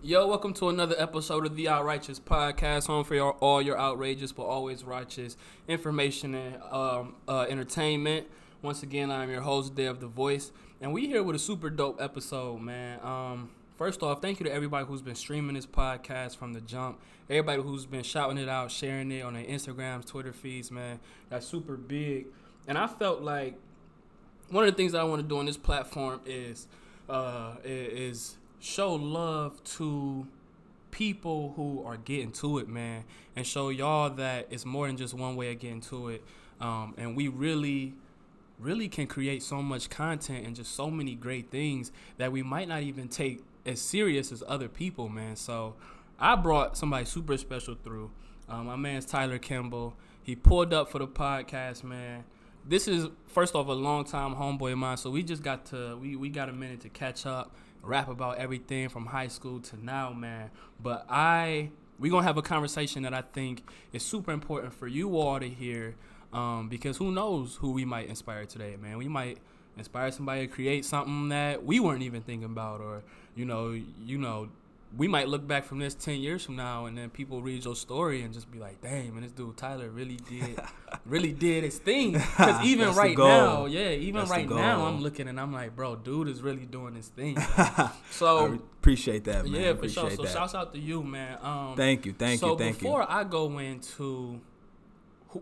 Yo, welcome to another episode of the Outrighteous Podcast, home for your, all your outrageous but always righteous information and um, uh, entertainment. Once again, I'm your host, Dev the Voice, and we here with a super dope episode, man. Um, first off, thank you to everybody who's been streaming this podcast from the jump. Everybody who's been shouting it out, sharing it on their Instagrams, Twitter feeds, man. That's super big. And I felt like one of the things that I want to do on this platform is uh, is show love to people who are getting to it, man, and show y'all that it's more than just one way of getting to it. Um, and we really, really can create so much content and just so many great things that we might not even take as serious as other people, man. So I brought somebody super special through. Um, my man's Tyler Kimble. He pulled up for the podcast, man. This is first off a long time homeboy of mine, so we just got to we, we got a minute to catch up rap about everything from high school to now, man. But I we're gonna have a conversation that I think is super important for you all to hear. Um, because who knows who we might inspire today, man. We might inspire somebody to create something that we weren't even thinking about or, you know, you know, we might look back from this 10 years from now and then people read your story and just be like damn man this dude tyler really did really did his thing because even right now yeah even That's right now i'm looking and i'm like bro dude is really doing his thing so I appreciate that man. yeah for sure so that. shouts out to you man um, thank you thank so you thank you so before i go into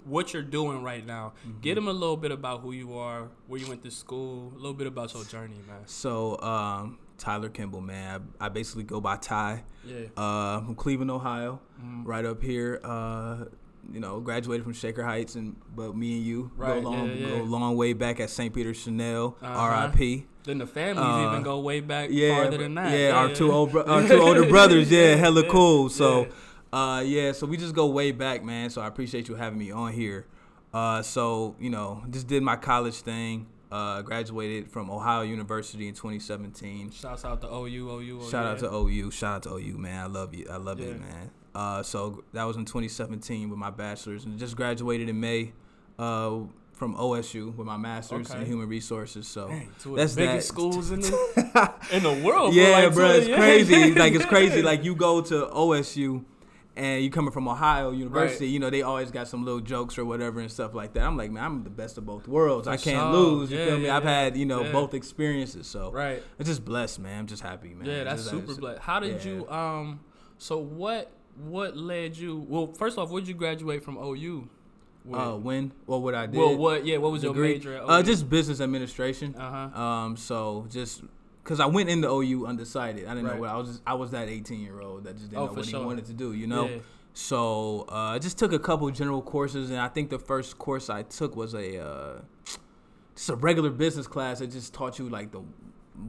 what you're doing right now. Mm-hmm. Get them a little bit about who you are, where you went to school, a little bit about your journey, man. So, um, Tyler Kimble, man. I, I basically go by Ty. Yeah. Uh, from Cleveland, Ohio, mm-hmm. right up here. Uh, you know, graduated from Shaker Heights, and but me and you right, go long, yeah, yeah. go a long way back at St. Peter Chanel, uh-huh. R.I.P. Then the families uh, even go way back yeah, farther than that. Yeah, yeah our two old, our two older brothers, yeah, hella cool. So, uh, yeah, so we just go way back, man. So I appreciate you having me on here. Uh, so you know, just did my college thing. Uh, graduated from Ohio University in 2017. Shouts out to OU, OU. Oh Shout yeah. out to OU. Shout out to OU, man. I love you. I love yeah. it, man. Uh, so that was in 2017 with my bachelor's, and just graduated in May. Uh, from OSU with my master's okay. in human resources. So Dang, that's the biggest that. schools in the in the world. Yeah, like, bro, it's crazy. like it's crazy. Like you go to OSU and you coming from Ohio University, right. you know, they always got some little jokes or whatever and stuff like that. I'm like, man, I'm the best of both worlds. For I can't sure. lose. You yeah, feel me? Yeah, I've had, you know, yeah. both experiences. So right. it's just blessed, man. I'm just happy, man. Yeah, that's just, super just, blessed. How did you um so what what led you well, first off, did you graduate from OU? When? Uh, when? Well, what I did. Well, what? Yeah, what was degree? your major? Uh, just business administration. Uh huh. Um, so just because I went into OU undecided. I didn't right. know what I was. Just, I was that 18 year old that just didn't oh, know what sure. he wanted to do. You know. Yeah. So uh, I just took a couple general courses, and I think the first course I took was a uh, just a regular business class that just taught you like the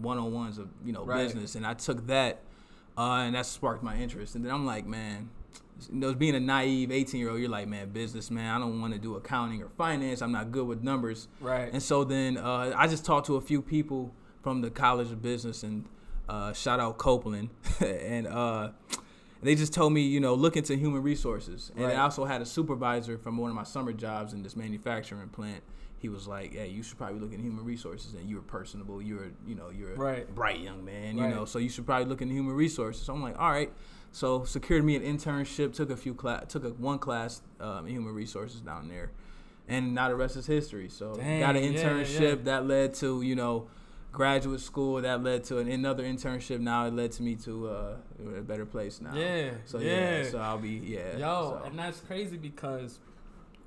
one on ones of you know right. business, and I took that, uh, and that sparked my interest. And then I'm like, man, you know, being a naive 18 year old, you're like, man, business, man, I don't want to do accounting or finance. I'm not good with numbers. Right. And so then uh, I just talked to a few people from the College of Business and uh, shout out Copeland. and uh, they just told me, you know, look into human resources. And right. I also had a supervisor from one of my summer jobs in this manufacturing plant. He was like, "Hey, you should probably look in human resources, and you're personable. You're, you know, you're a right. bright young man. Right. You know, so you should probably look into human resources." So I'm like, "All right." So secured me an internship. Took a few class. Took a one class um, in human resources down there, and now the rest is history. So Dang, got an internship yeah, yeah. that led to you know graduate school that led to an, another internship. Now it led to me to uh, a better place now. Yeah. So yeah. yeah so I'll be yeah. Yo, so. and that's crazy because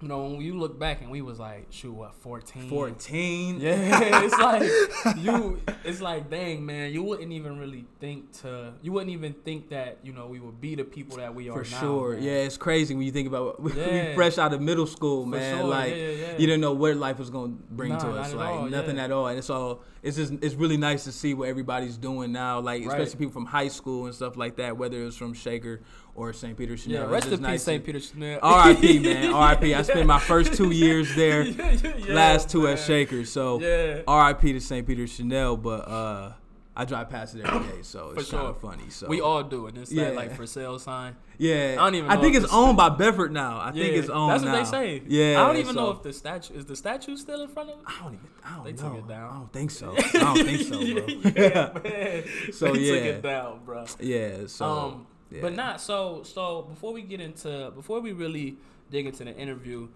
you know, when you look back and we was like, shoot, what, 14? 14? Yeah, it's like, you, it's like, dang, man, you wouldn't even really think to, you wouldn't even think that, you know, we would be the people that we are For now, sure. Man. Yeah, it's crazy when you think about, yeah. we fresh out of middle school, man. Sure. Like, yeah, yeah, you didn't know what life was going to bring nah, to us. Like, all, nothing at all. And it's all, it's just, it's really nice to see what everybody's doing now. Like, especially right. people from high school and stuff like that, whether it's from Shaker or St. Peter Chanel. Yeah, rest in peace, St. Peter Chanel. R.I.P. man, R.I.P. I spent my first two years there, yeah, last two man. at Shakers. So R.I.P. to St. Peter Chanel. But uh, I drive past it every day, so it's kind of funny. So we all do it. It's yeah. that like for sale sign. Yeah, I don't even. I think it's owned by Bedford now. I yeah, think it's owned. That's what now. they say. Yeah, I don't even so. know if the statue is the statue still in front of. It? I don't even. I don't they know. took it down. I don't think so. I don't think so, bro. yeah, man. so they yeah, took it down, bro. Yeah. So. Um, yeah. but not so. So before we get into before we really dig into the interview,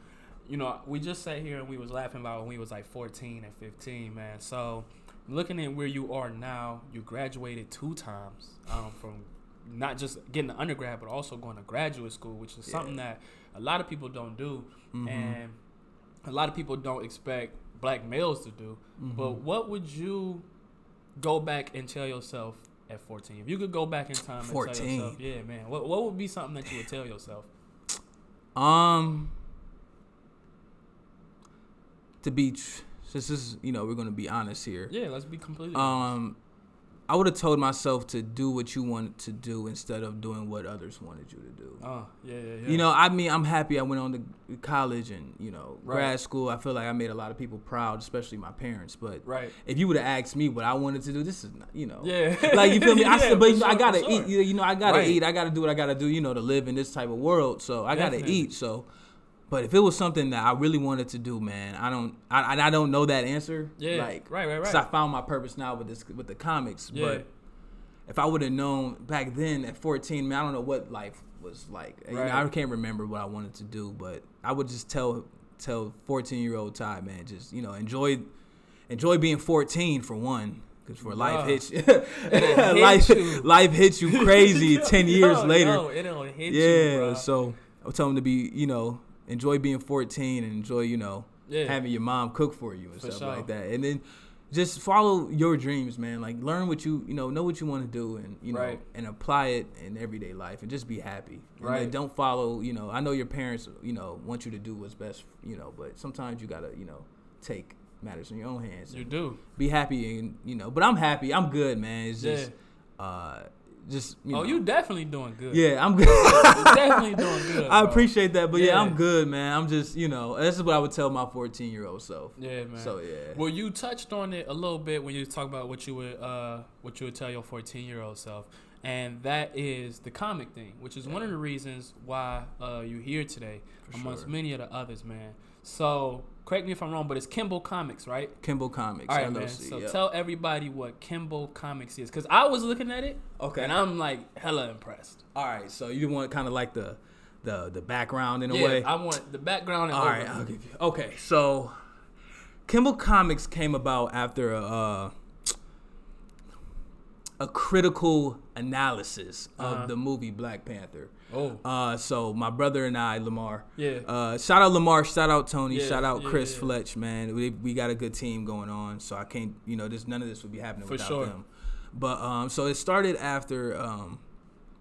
you know, we just sat here and we was laughing about when we was like 14 and 15, man. So looking at where you are now, you graduated two times um, from not just getting an undergrad, but also going to graduate school, which is yeah. something that a lot of people don't do, mm-hmm. and a lot of people don't expect black males to do. Mm-hmm. But what would you go back and tell yourself at 14? If you could go back in time 14. and tell yourself, yeah, man, what, what would be something that you would tell yourself? Um, to be, tr- this is you know we're gonna be honest here. Yeah, let's be completely. Um, honest. I would have told myself to do what you wanted to do instead of doing what others wanted you to do. Oh, yeah, yeah, yeah. You know, I mean, I'm happy I went on to college and, you know, right. grad school. I feel like I made a lot of people proud, especially my parents. But right. if you would have asked me what I wanted to do, this is not, you know. Yeah. Like, you feel me? I yeah, but sure, I got to sure. eat. You know, I got to right. eat. I got to do what I got to do, you know, to live in this type of world. So I got to eat. So but if it was something that I really wanted to do, man, I don't, I, I don't know that answer. Yeah, like right, right, right. Because I found my purpose now with this, with the comics. Yeah. But if I would have known back then at 14, man, I don't know what life was like. Right. You know, I can't remember what I wanted to do, but I would just tell tell 14 year old Ty, man, just you know, enjoy enjoy being 14 for one. Cause for life hits you, life, you. life hits you crazy ten years no, later. No, it'll hit yeah, you, so I would tell him to be, you know, enjoy being 14 and enjoy, you know, yeah. having your mom cook for you and for stuff sure. like that. And then just follow your dreams, man. Like learn what you you know know what you want to do, and you know right. and apply it in everyday life, and just be happy. And right. don't follow. You know, I know your parents. You know, want you to do what's best. You know, but sometimes you gotta you know take matters in your own hands. You do. Be happy, and you know. But I'm happy. I'm good, man. It's just. Yeah. Uh, just you oh, know. you definitely doing good. Yeah, I'm good. definitely doing good. I appreciate that, but yeah. yeah. I'm good, man. I'm just you know this is what I would tell my 14 year old self. Yeah, man. So yeah. Well, you touched on it a little bit when you talk about what you would uh what you would tell your 14 year old self, and that is the comic thing, which is yeah. one of the reasons why uh you're here today, For amongst sure. many of the others, man. So correct me if I'm wrong, but it's Kimble Comics, right? Kimble Comics. All right, LLC, man. So yep. tell everybody what Kimble Comics is, because I was looking at it, okay, and I'm like hella impressed. All right, so you want kind of like the the the background in a yeah, way. I want the background. All right, I'll give you. Okay, so Kimble Comics came about after a. Uh, a critical analysis of uh-huh. the movie Black Panther. Oh. Uh, so my brother and I, Lamar. Yeah. Uh, shout out Lamar. Shout out Tony. Yeah, shout out yeah, Chris yeah. Fletch. Man, we we got a good team going on. So I can't, you know, this none of this would be happening For without sure. them. But um, so it started after um,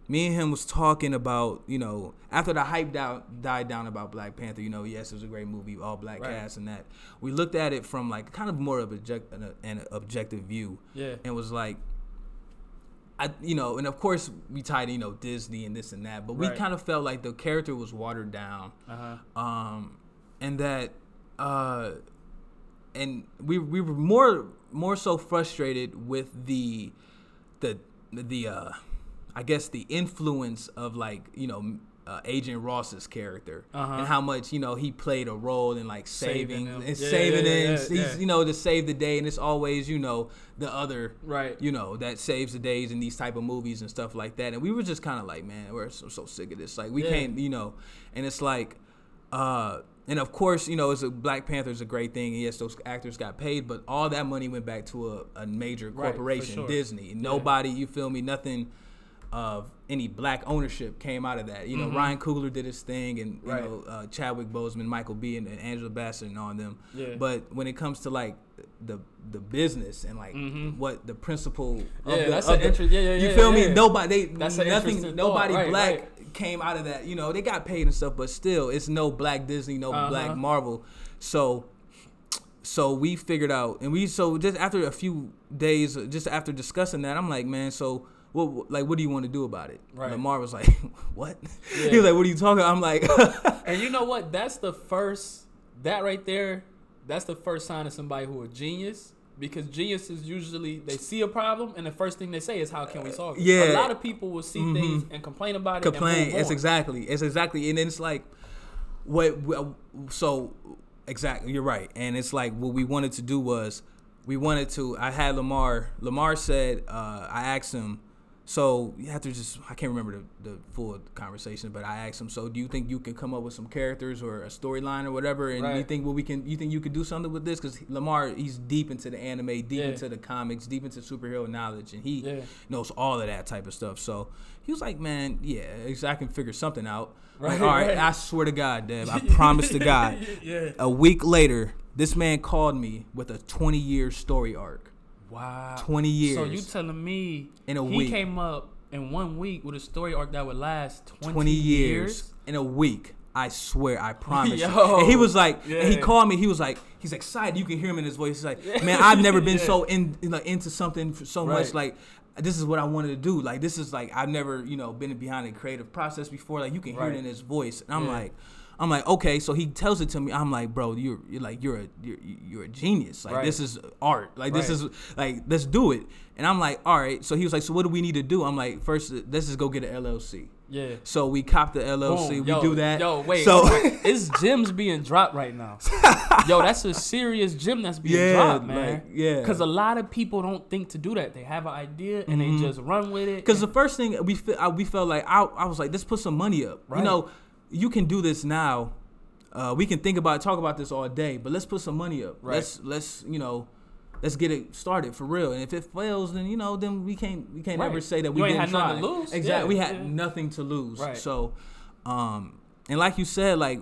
me and him was talking about, you know, after the hype down, died down about Black Panther. You know, yes, it was a great movie, all black right. cast and that. We looked at it from like kind of more of an, an objective view. Yeah. And was like I, you know, and of course we tied, you know, Disney and this and that, but we right. kind of felt like the character was watered down, uh-huh. um, and that, uh, and we we were more more so frustrated with the, the the uh, I guess the influence of like you know uh, Agent Ross's character uh-huh. and how much you know he played a role in like saving, saving and yeah, saving yeah, yeah, he's you know to save the day and it's always you know the other right you know that saves the days in these type of movies and stuff like that and we were just kind of like man we're so, so sick of this like we can't you know and it's like uh and of course, you know, it's a Black Panther is a great thing. And yes, those actors got paid, but all that money went back to a, a major corporation, right, sure. Disney. Nobody, you feel me? Nothing of any black ownership came out of that. You know, mm-hmm. Ryan Coogler did his thing, and you right. know uh, Chadwick Boseman, Michael B, and, and Angela Bassett and on them. Yeah. But when it comes to like the the business and like mm-hmm. what the principle yeah, of the, that's of the yeah, yeah, you yeah, feel yeah. me? Nobody, they, that's nothing, nobody right, black right. came out of that. You know, they got paid and stuff, but still, it's no black Disney, no uh-huh. black Marvel. So so we figured out and we so just after a few days just after discussing that i'm like man so what like what do you want to do about it? Right. Lamar was like, what? Yeah. He was like, what are you talking? I'm like, and you know what? That's the first that right there. That's the first sign of somebody who a genius because geniuses usually they see a problem and the first thing they say is how can we solve it. Yeah, a lot of people will see mm-hmm. things and complain about it. Complain. it's exactly. It's exactly, and then it's like what. So exactly, you're right, and it's like what we wanted to do was we wanted to. I had Lamar. Lamar said uh, I asked him so you have to just I can't remember the, the full conversation, but I asked him, so do you think you can come up with some characters or a storyline or whatever? And right. you think well we can you think you could do something with this? Because Lamar he's deep into the anime, deep yeah. into the comics, deep into superhero knowledge, and he yeah. knows all of that type of stuff. So he was like, man, yeah, I can figure something out. Right, like, all right, right, I swear to God, Dev, I promise to God. yeah. A week later, this man called me with a 20 year story arc. Wow. 20 years. So you telling me in a he week. came up in one week with a story arc that would last 20, 20 years, years, in a week. I swear, I promise. Yo, you. And he was like, yeah. and he called me. He was like, he's excited. You can hear him in his voice. He's like, man, I've never been yeah. so in like into something so right. much. Like, this is what I wanted to do. Like, this is like I've never you know been behind a creative process before. Like, you can hear right. it in his voice. And I'm yeah. like, I'm like, okay. So he tells it to me. I'm like, bro, you're, you're like you're a you're, you're a genius. Like right. this is art. Like this is like let's do it. And I'm like, all right. So he was like, so what do we need to do? I'm like, first let's just go get an LLC. Yeah. So we cop the LLC. Boom. We yo, do that. Yo, wait. So it's gems being dropped right now. yo, that's a serious gem that's being yeah, dropped, man. Like, yeah. Because a lot of people don't think to do that. They have an idea and mm-hmm. they just run with it. Because the first thing we fe- we felt like I, I was like, let's put some money up. Right. You know, you can do this now uh, we can think about talk about this all day, but let's put some money up. Right. Let's let's you know let's get it started for real. And if it fails, then you know then we can't we can't right. ever say that we you didn't try. to lose. Exactly, yeah, we had yeah. nothing to lose. Right. So, um, and like you said, like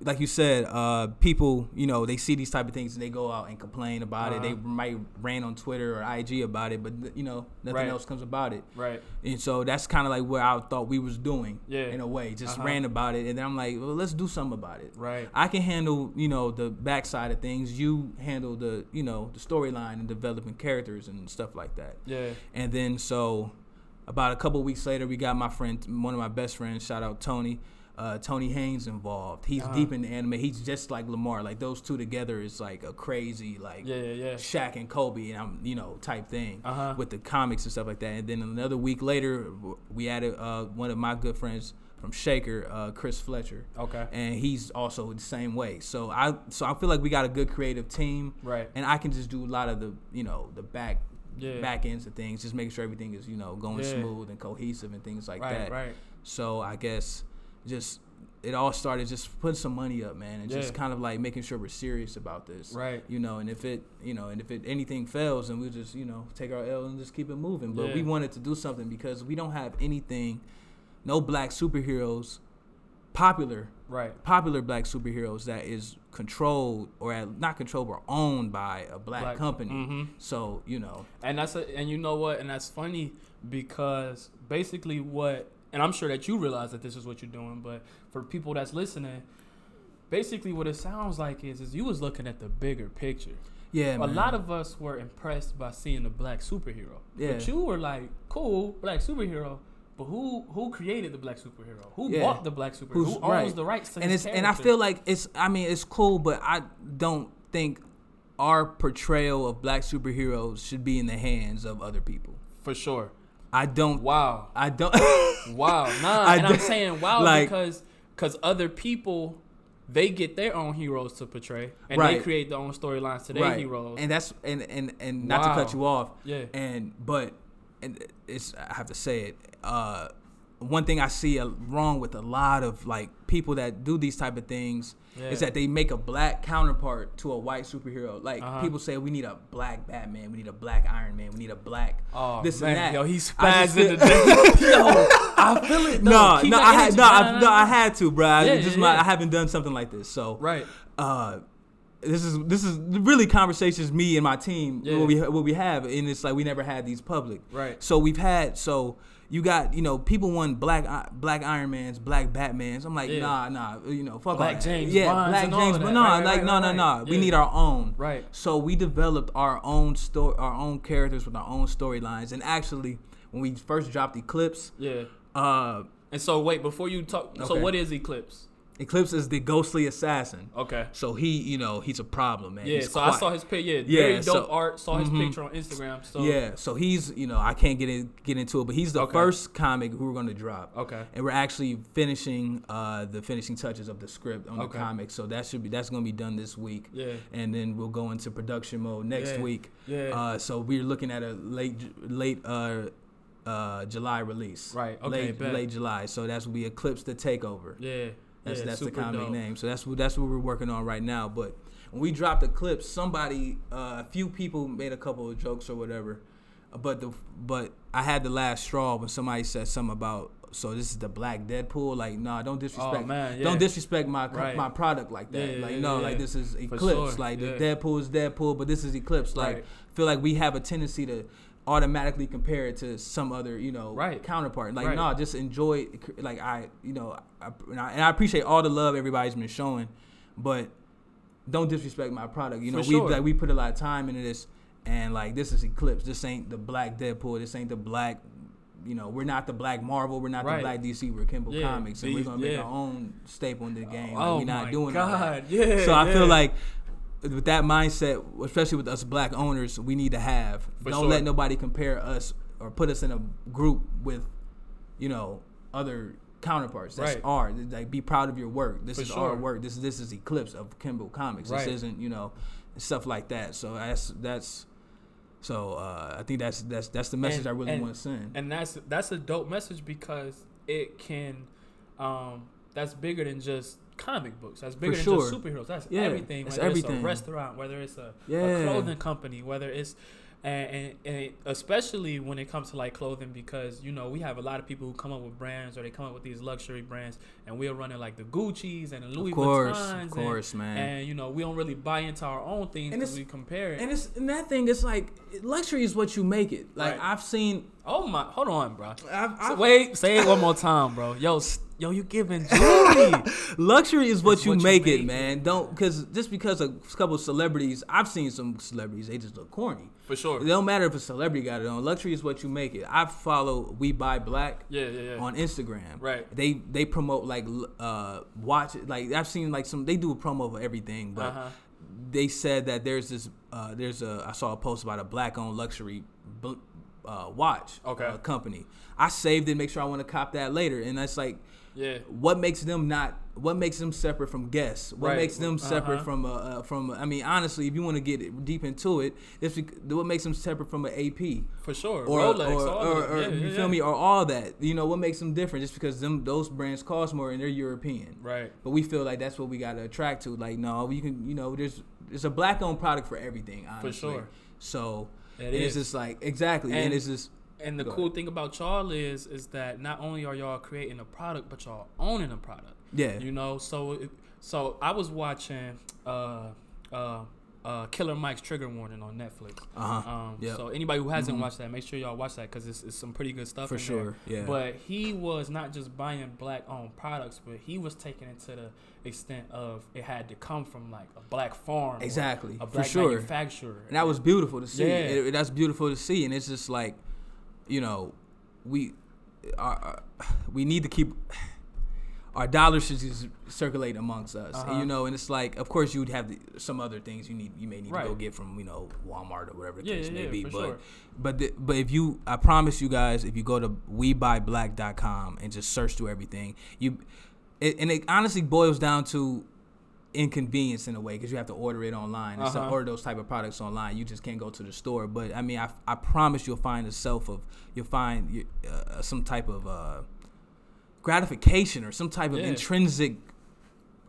like you said, uh, people, you know, they see these type of things and they go out and complain about uh-huh. it. They uh-huh. might rant on Twitter or IG about it, but you know, nothing right. else comes about it. Right. And so that's kind of like what I thought we was doing. Yeah. In a way, just uh-huh. rant about it, and then I'm like, well, let's do something about it. Right. I can handle, you know, the backside of things. You handle the, you know, the storyline and developing characters and stuff like that. Yeah. And then so, about a couple weeks later, we got my friend, one of my best friends, shout out Tony uh, Tony Haynes involved. He's uh-huh. deep in the anime. He's just like Lamar. Like those two together is like a crazy like yeah, yeah, yeah. Shaq and Kobe and I'm you know type thing uh-huh. with the comics and stuff like that. And then another week later, we added uh, one of my good friends from Shaker, uh, Chris Fletcher. Okay. And he's also the same way. So I so I feel like we got a good creative team. Right. And I can just do a lot of the you know the back yeah. back ends of things, just making sure everything is you know going yeah. smooth and cohesive and things like right, that. Right. So I guess just it all started just putting some money up, man, and yeah. just kind of like making sure we're serious about this, right? You know, and if it, you know, and if it anything fails, then we'll just, you know, take our L and just keep it moving. But yeah. we wanted to do something because we don't have anything, no black superheroes, popular, right? Popular black superheroes that is controlled or not controlled but owned by a black, black company. Mm-hmm. So you know, and that's a, and you know what, and that's funny because basically what and I'm sure that you realize that this is what you're doing, but for people that's listening, basically what it sounds like is is you was looking at the bigger picture. Yeah, a man. lot of us were impressed by seeing the black superhero. Yeah. But you were like, cool, black superhero. But who who created the black superhero? Who yeah. bought the black superhero? Who's, who owns right. the rights to and it's and I feel like it's I mean it's cool, but I don't think our portrayal of black superheroes should be in the hands of other people. For sure. I don't. Wow. I don't. wow. Nah. I and I'm saying wow like, because because other people they get their own heroes to portray and right. they create their own storylines to their right. heroes. And that's and and and not wow. to cut you off. Yeah. And but and it's I have to say it. Uh, one thing I see wrong with a lot of like people that do these type of things yeah. is that they make a black counterpart to a white superhero. Like uh-huh. people say, we need a black Batman, we need a black Iron Man, we need a black oh, this man. and that. Yo, he's spazzing today. Yo, I feel it. No, no, no I had no, I, no, I had to, bro. Yeah, just yeah, my, I haven't done something like this, so right. Uh, this is this is really conversations me and my team yeah. what we what we have, and it's like we never had these public. Right. So we've had so you got you know people want black uh, black Iron Man's, black Batman's. I'm like yeah. nah nah you know fuck Black James yeah Bonds Black James but nah right, like right, no no no we need our own. Right. So we developed our own story our own characters with our own storylines. And actually when we first dropped Eclipse yeah. uh and so wait before you talk okay. so what is Eclipse Eclipse is the ghostly assassin. Okay. So he, you know, he's a problem, man. Yeah. He's so quiet. I saw his picture. Yeah. yeah. Very dope so, art. Saw his mm-hmm. picture on Instagram. So yeah. So he's, you know, I can't get in, get into it, but he's the okay. first comic who we're gonna drop. Okay. And we're actually finishing uh, the finishing touches of the script on okay. the comic. So that should be that's gonna be done this week. Yeah. And then we'll go into production mode next yeah. week. Yeah. Uh, so we're looking at a late late uh, uh, July release. Right. Okay. Late, late July. So that's will be Eclipse the Takeover. Yeah. That's yeah, that's the comic dope. name. So that's what that's what we're working on right now. But when we dropped the clip, somebody, uh, a few people made a couple of jokes or whatever. But the but I had the last straw when somebody said something about so this is the black Deadpool. Like, nah, don't disrespect. Oh, man, yeah. Don't disrespect my right. my product like that. Yeah, like, yeah, no, like this is Eclipse. Sure. Like Deadpool is Deadpool, but this is Eclipse. Like, right. feel like we have a tendency to automatically compare it to some other, you know, right. counterpart. Like, right. no, just enjoy. Like, I, you know, I, and, I, and I appreciate all the love everybody's been showing, but don't disrespect my product. You know, For we sure. like we put a lot of time into this, and like this is Eclipse. This ain't the black Deadpool. This ain't the black. You know, we're not the black Marvel. We're not right. the black DC. We're Kimble yeah. Comics, and we're gonna make yeah. our own staple in the game. Oh, like, we're not my doing God. that. Yeah. So I yeah. feel like with that mindset, especially with us black owners, we need to have. For don't sure. let nobody compare us or put us in a group with, you know, other counterparts. That's Right. our like. Be proud of your work. This For is sure. our work. This this is Eclipse of Kimble Comics. Right. This isn't you know stuff like that. So that's that's. So uh, I think that's that's that's the message And- I really want to send. and that's that's a dope message because it can um that's bigger than just comic books that's bigger than just superheroes that's Yeah, everything it's whether it's everything. a restaurant whether it's a, Yeah. a clothing company whether it's and, and, and especially when it comes to like clothing because you know we have a lot of people who come up with brands or they come up with these luxury brands and we're running like the Gucci's and the Louis of course, Vuittons of course, and, man. and you know we don't really buy into our own things because we compare it and it's and that thing is like luxury is what you make it. Like Right. I've seen. Oh my hold on bro I've, I've, wait, say it one more time, bro. Yo, s- yo, you giving jewelry? Luxury is what you what you make make it, it. man. Don't because just because a couple of celebrities, I've seen some celebrities, they just look corny. For sure. It don't matter if a celebrity got it on. Luxury is what you make it. I follow We Buy Black Yeah, yeah, yeah. on Instagram. Right. They they promote like l- uh watch like I've seen like some they do a promo for everything, but Uh-huh. they said that there's this uh there's a I saw a post about a black owned luxury bl- uh watch Okay. uh, company. I saved it, make sure I want to cop that later, and that's like Yeah. what makes them not what makes them separate from guests what Right. makes them separate Uh-huh. from uh, uh from i mean honestly if you want to get deep into it bec- what makes them separate from an ap For sure. or, Rolex, or, all or, or. Yeah, you yeah, feel me or all that you know what makes them different just because them those brands cost more and they're european Right. but we feel like that's what we got to attract to like no we can you know there's there's a black owned product for everything honestly. For sure. so It is. it's just like exactly and, And- it's just And the cool thing about y'all is is that not only are y'all creating a product, but y'all owning a product. yeah You know, so it- so I was watching uh uh uh Killer Mike's Trigger Warning on Netflix. uh-huh Um, Yep. So anybody who hasn't Mhm. watched that, make sure y'all watch that because it's, it's some pretty good stuff for sure there. yeah But he was not just buying black owned products, but he was taking it to the extent of it had to come from like a black farm, exactly a for black sure manufacturer. and that was beautiful to see. Yeah. It- it- that's beautiful to see, and it's just like, you know, we, our, we need to keep our dollars should just circulate amongst us, Uh-huh. you know. And it's like, of course, you'd have the, some other things you need, you may need to go get from, you know, Walmart or whatever the Yeah, case yeah, may yeah, be. But, sure. but, the, but if you, I promise you guys, if you go to WeBuyBlack.com and just search through everything, you, it, and it honestly boils down to inconvenience in a way because you have to order it online and Uh-huh. order those type of products online. You just can't go to the store. But I mean, I, I promise you'll find a self of you'll find uh, some type of uh, gratification or some type of Yeah. intrinsic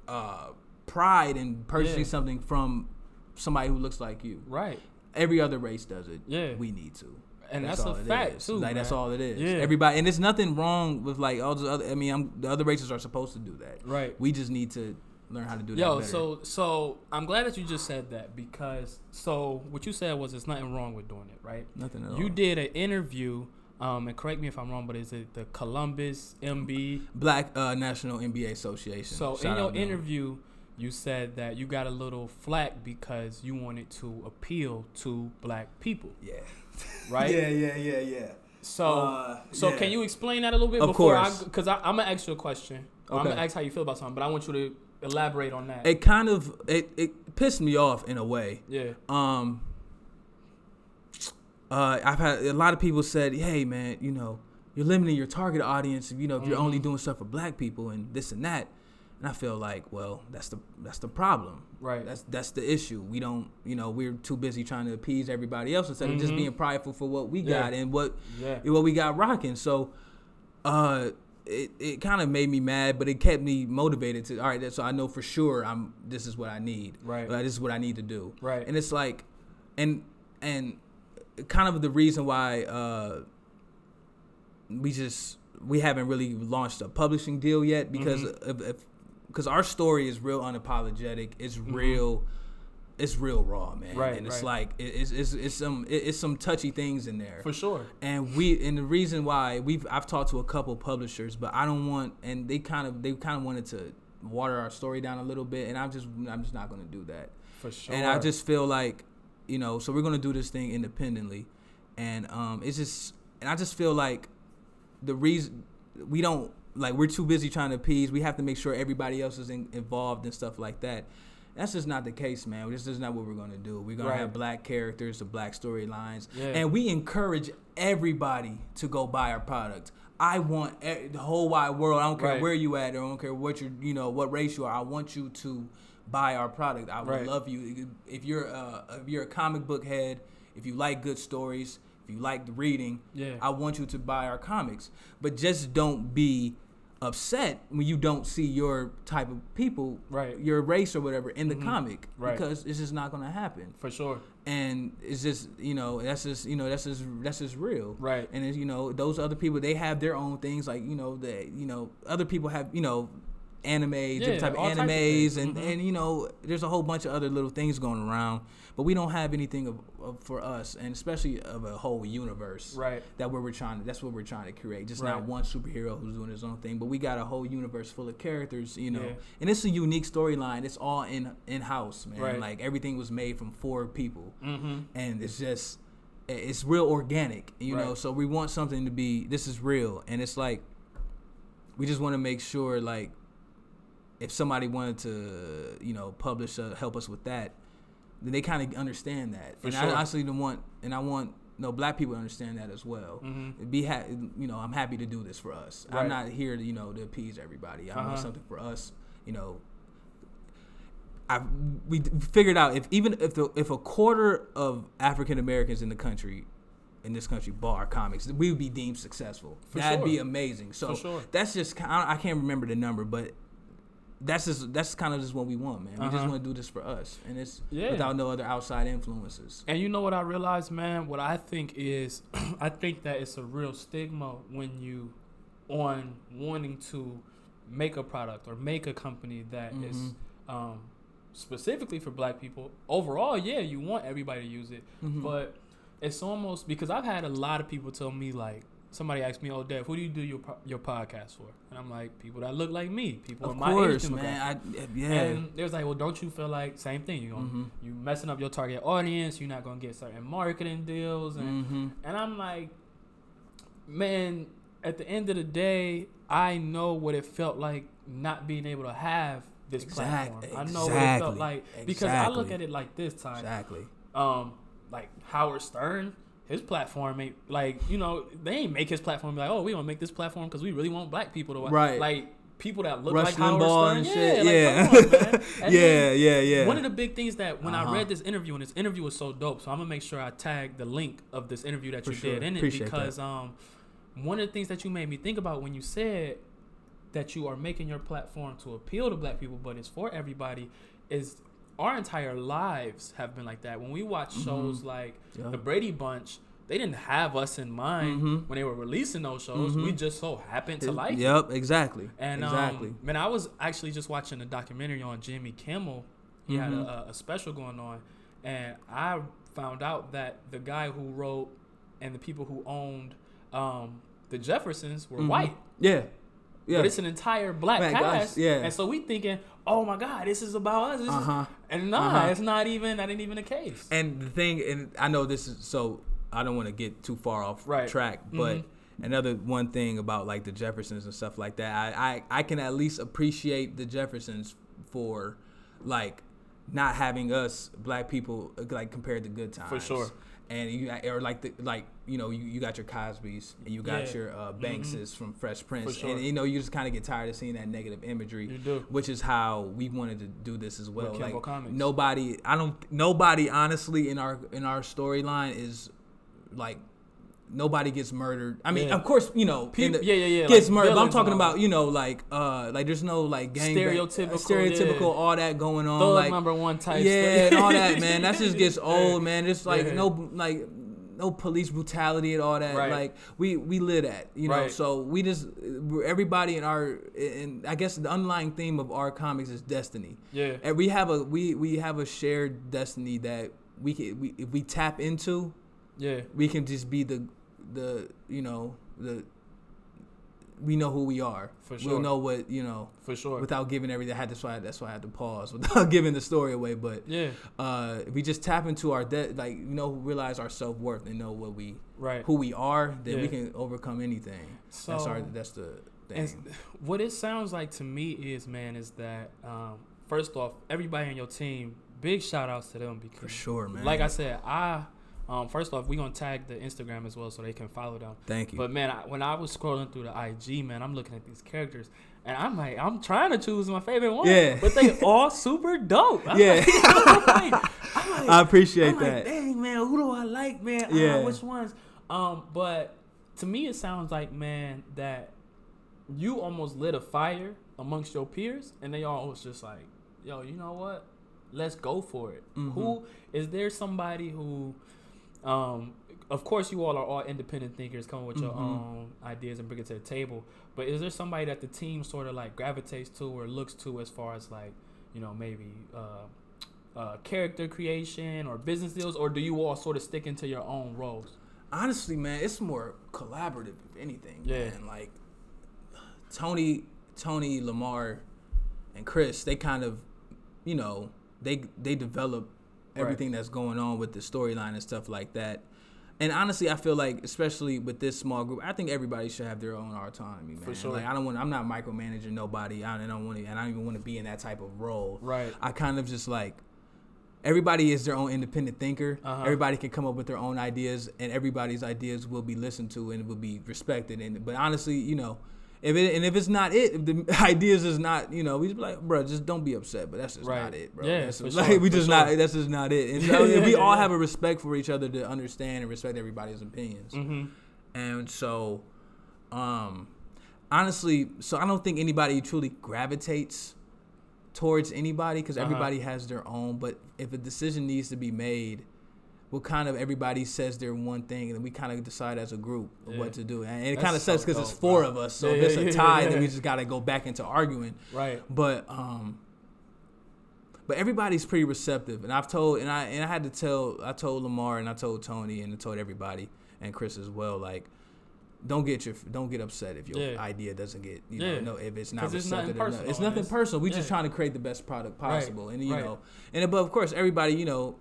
uh, pride in purchasing Yeah. something from somebody who looks like you. right, Every other race does it. Yeah. we need to. and that's, all a fact is. too. Like that's all it is. Yeah. Everybody, and there's nothing wrong with like all the other. I mean, I'm, the other races are supposed to do that. Right. We just need to learn how to do that Yo, so so I'm glad that you just said that because so what you said was there's nothing wrong with doing it, right? nothing at all. You did an interview, um, and correct me if I'm wrong, but is it the Columbus MB? Black uh, National MBA Association. So Shout in your interview, you said that you got a little flack because you wanted to appeal to black people, yeah, right? yeah, yeah, yeah, yeah. So Uh, so yeah. can you explain that a little bit Of before course. I because I'm gonna ask you a question. Okay. I'm gonna ask how you feel about something, but I want you to elaborate on that. It kind of it, it pissed me off in a way. Yeah. Um. Uh, I've had a lot of people said, "Hey, man, you know, you're limiting your target audience. You know, if you're mm-hmm. only doing stuff for Black people and this and that." And I feel like, well, that's the that's the problem. Right. That's that's the issue. We don't, you know, we're too busy trying to appease everybody else instead mm-hmm. of just mm-hmm. being prideful for what we yeah. got and what yeah. what we got rocking. So, uh, it, it kind of made me mad, but it kept me motivated to. All right, so I know for sure I'm. This is what I need. Right. Like, this is what I need to do. Right. And it's like, and and kind of the reason why uh, we just we haven't really launched a publishing deal yet because mm-hmm. because our story is real unapologetic. It's mm-hmm. real. It's real raw, man. Right. And it's right. like it's, it's it's some it's some touchy things in there. For sure. And we and the reason why we've I've talked to a couple publishers, but I don't want and they kind of they kind of wanted to water our story down a little bit, and I'm just I'm just not gonna do that. For sure. And I just feel like, you know, so we're gonna do this thing independently, and um, it's just and I just feel like the reason we don't like we're too busy trying to appease. We have to make sure everybody else is in, involved and stuff like that. That's just not the case, man. This is not what we're gonna do. We're gonna right. have black characters, the black storylines, yeah. and we encourage everybody to go buy our product. I want the whole wide world. I don't care right. where you at, or I don't care what you you know what race you are. I want you to buy our product. I would right. love you if you're a, if you're a comic book head. If you like good stories, if you like the reading, yeah. I want you to buy our comics. But just don't be upset when you don't see your type of people, right, your race or whatever in the mm-hmm. comic, right. because it's just not gonna happen. For sure. And it's just you know that's just you know that's just that's just real. Right. And you know those other people they have their own things like you know that you know other people have you know anime, yeah, different type of animes, of and mm-hmm. and you know, there's a whole bunch of other little things going around, but we don't have anything of, of, for us, and especially of a whole universe, right? That where we're trying to, that's what we're trying to create. Just right. not one superhero who's doing his own thing, but we got a whole universe full of characters, you know, yeah. and it's a unique storyline. It's all in in house, man. Right. Like everything was made from four people, mm-hmm. and it's just it's real organic, you right. know. So we want something to be this is real, and it's like we just want to make sure like if somebody wanted to, you know, publish uh, help us with that, then they kind of understand that. For and sure. I actually want, and I want you know, black people to understand that as well. Mm-hmm. Be ha- you know, I'm happy to do this for us. Right. I'm not here to you know to appease everybody. I uh-huh. want something for us. You know, I we figured out if even if the if a quarter of African Americans in the country in this country bar comics, we would be deemed successful. For That'd sure. be amazing. So sure. that's just I can't remember the number, but that's just that's kind of just what we want, man. We uh-huh. just want to do this for us, and it's yeah. without no other outside influences. And you know what I realized, man? What I think is, I think that it's a real stigma when you on wanting to make a product or make a company that mm-hmm. is um, specifically for Black people. Overall, yeah, you want everybody to use it, mm-hmm. but it's almost because I've had a lot of people tell me like somebody asked me, "Oh, Dev, who do you do your your podcast for?" And I'm like, "People that look like me, people of my course, age." man. I, yeah. And there's like, "Well, don't you feel like same thing? You mm-hmm. you messing up your target audience. You're not gonna get certain marketing deals." And mm-hmm. and I'm like, man, at the end of the day, I know what it felt like not being able to have this exactly. platform. I know exactly. what it felt like because exactly. I look at it like this time. Exactly. Um, like Howard Stern his platform ain't like you know they ain't make his platform like oh we gonna make this platform because we really want black people to watch. right like people that look Rush like Howard Stern. and shit. Yeah, like, yeah. yeah, yeah, yeah. One of the big things that when uh-huh. I read this interview and this interview was so dope, so I'm gonna make sure I tag the link of this interview that For you sure. did in it Appreciate because that. um one of the things that you made me think about when you said that you are making your platform to appeal to black people, but it's for everybody, is our entire lives have been like that. When we watch Mm-hmm. shows like Yeah. the Brady Bunch, they didn't have us in mind Mhm. when they were releasing those shows. Mhm. We just so happened to like. Yep, exactly. And exactly. um, man, I was actually just watching a documentary on Jimmy Kimmel. He had Mhm. a, a special going on, and I found out that the guy who wrote and the people who owned um, the Jeffersons were Mhm. white. Yeah. Yeah. But it's an entire black guys, cast. yeah. And so we thinking, oh my God, this is about us. This uh-huh. And nah, Uh-huh. it's not even. That ain't even the case. And the thing, and I know this is so. I don't want to get too far off Right. track, but Mhm. another one thing about like the Jeffersons and stuff like that. I I, I can at least appreciate the Jeffersons for like not having us black people like compared to good times for sure and you or like the like you know you, you got your Cosby's and you got yeah. your uh, mm-hmm. Bankses mm-hmm. from Fresh Prince sure. and you know you just kind of get tired of seeing that negative imagery which is how we wanted to do this as well like Comics. nobody I don't nobody honestly in our in our storyline is like nobody gets murdered. I mean, yeah. of course, you know, People, the, yeah, yeah, yeah, gets like murdered. But I'm talking about, you know, like, uh, like there's no like gang stereotypical, bang, stereotypical, yeah. all that going on, Thug like number one type, yeah, and all that, man. That just gets old, man. It's like yeah. no, like no police brutality and all that. Right. Like we we live at, you know. Right. So we just everybody in our and I guess the underlying theme of our comics is destiny. Yeah. And we have a we we have a shared destiny that we can we if we tap into. Yeah. We can just be the the you know the we know who we are. For sure. We'll know what you know. For sure. Without giving everything, I had that's why that's why I had to pause without giving the story away. But yeah, uh, if we just tap into our debt, like you know realize our self worth and know what we right who we are, then yeah. we can overcome anything. So that's our that's the thing. what it sounds like to me is man is that um, first off everybody on your team big shout outs to them because for sure man. Like I said, I um, first off, we're gonna tag the Instagram as well so they can follow them. Thank you. But man, I, when I was scrolling through the IG, man, I'm looking at these characters and I'm like, I'm trying to choose my favorite one. Yeah. But they all super dope. I'm yeah. Like, I'm like, I'm i appreciate I'm that. Like, Dang man, who do I like, man? Ah, yeah. which ones? Um, but to me, it sounds like man that you almost lit a fire amongst your peers, and they all was just like, yo, you know what? Let's go for it. Mm-hmm. Who is there? Somebody who um, of course, you all are all independent thinkers, coming with mm-hmm. your own ideas and bring it to the table. But is there somebody that the team sort of like gravitates to or looks to as far as like, you know, maybe uh, uh, character creation or business deals, or do you all sort of stick into your own roles? Honestly, man, it's more collaborative, if anything. Yeah. Man. Like Tony, Tony, Lamar, and Chris, they kind of, you know, they they develop everything right. that's going on with the storyline and stuff like that. And honestly, I feel like, especially with this small group, I think everybody should have their own autonomy, man. For sure. Like I don't want, I'm not micromanaging nobody. I don't want to, and I don't even want to be in that type of role. Right. I kind of just like everybody is their own independent thinker. Uh-huh. Everybody can come up with their own ideas, and everybody's ideas will be listened to and will be respected. And but honestly, you know, if it and if it's not it, if the ideas is not, you know, we just be like, bro, just don't be upset. But that's just right. not it, bro. Yeah, that's like sure, we just sure. not. That's just not it. And so, yeah, we all have a respect for each other to understand and respect everybody's opinions. Mm-hmm. And so, um, honestly, so I don't think anybody truly gravitates towards anybody because uh-huh. everybody has their own. But if a decision needs to be made well, kind of everybody says their one thing, and then we kind of decide as a group yeah. what to do. And it kind of sucks because it's four bro. of us, so yeah, if it's a tie, then we just got to go back into arguing. Right. But um, but everybody's pretty receptive, and I've told, and I and I had to tell, I told Lamar, and I told Tony, and I told everybody, and Chris as well, like. Don't get your don't get upset if your yeah. idea doesn't get you know no if it's not receptive. It's nothing, it's nothing personal. We're just trying to create the best product possible, right. and you right. know, and but of course everybody you know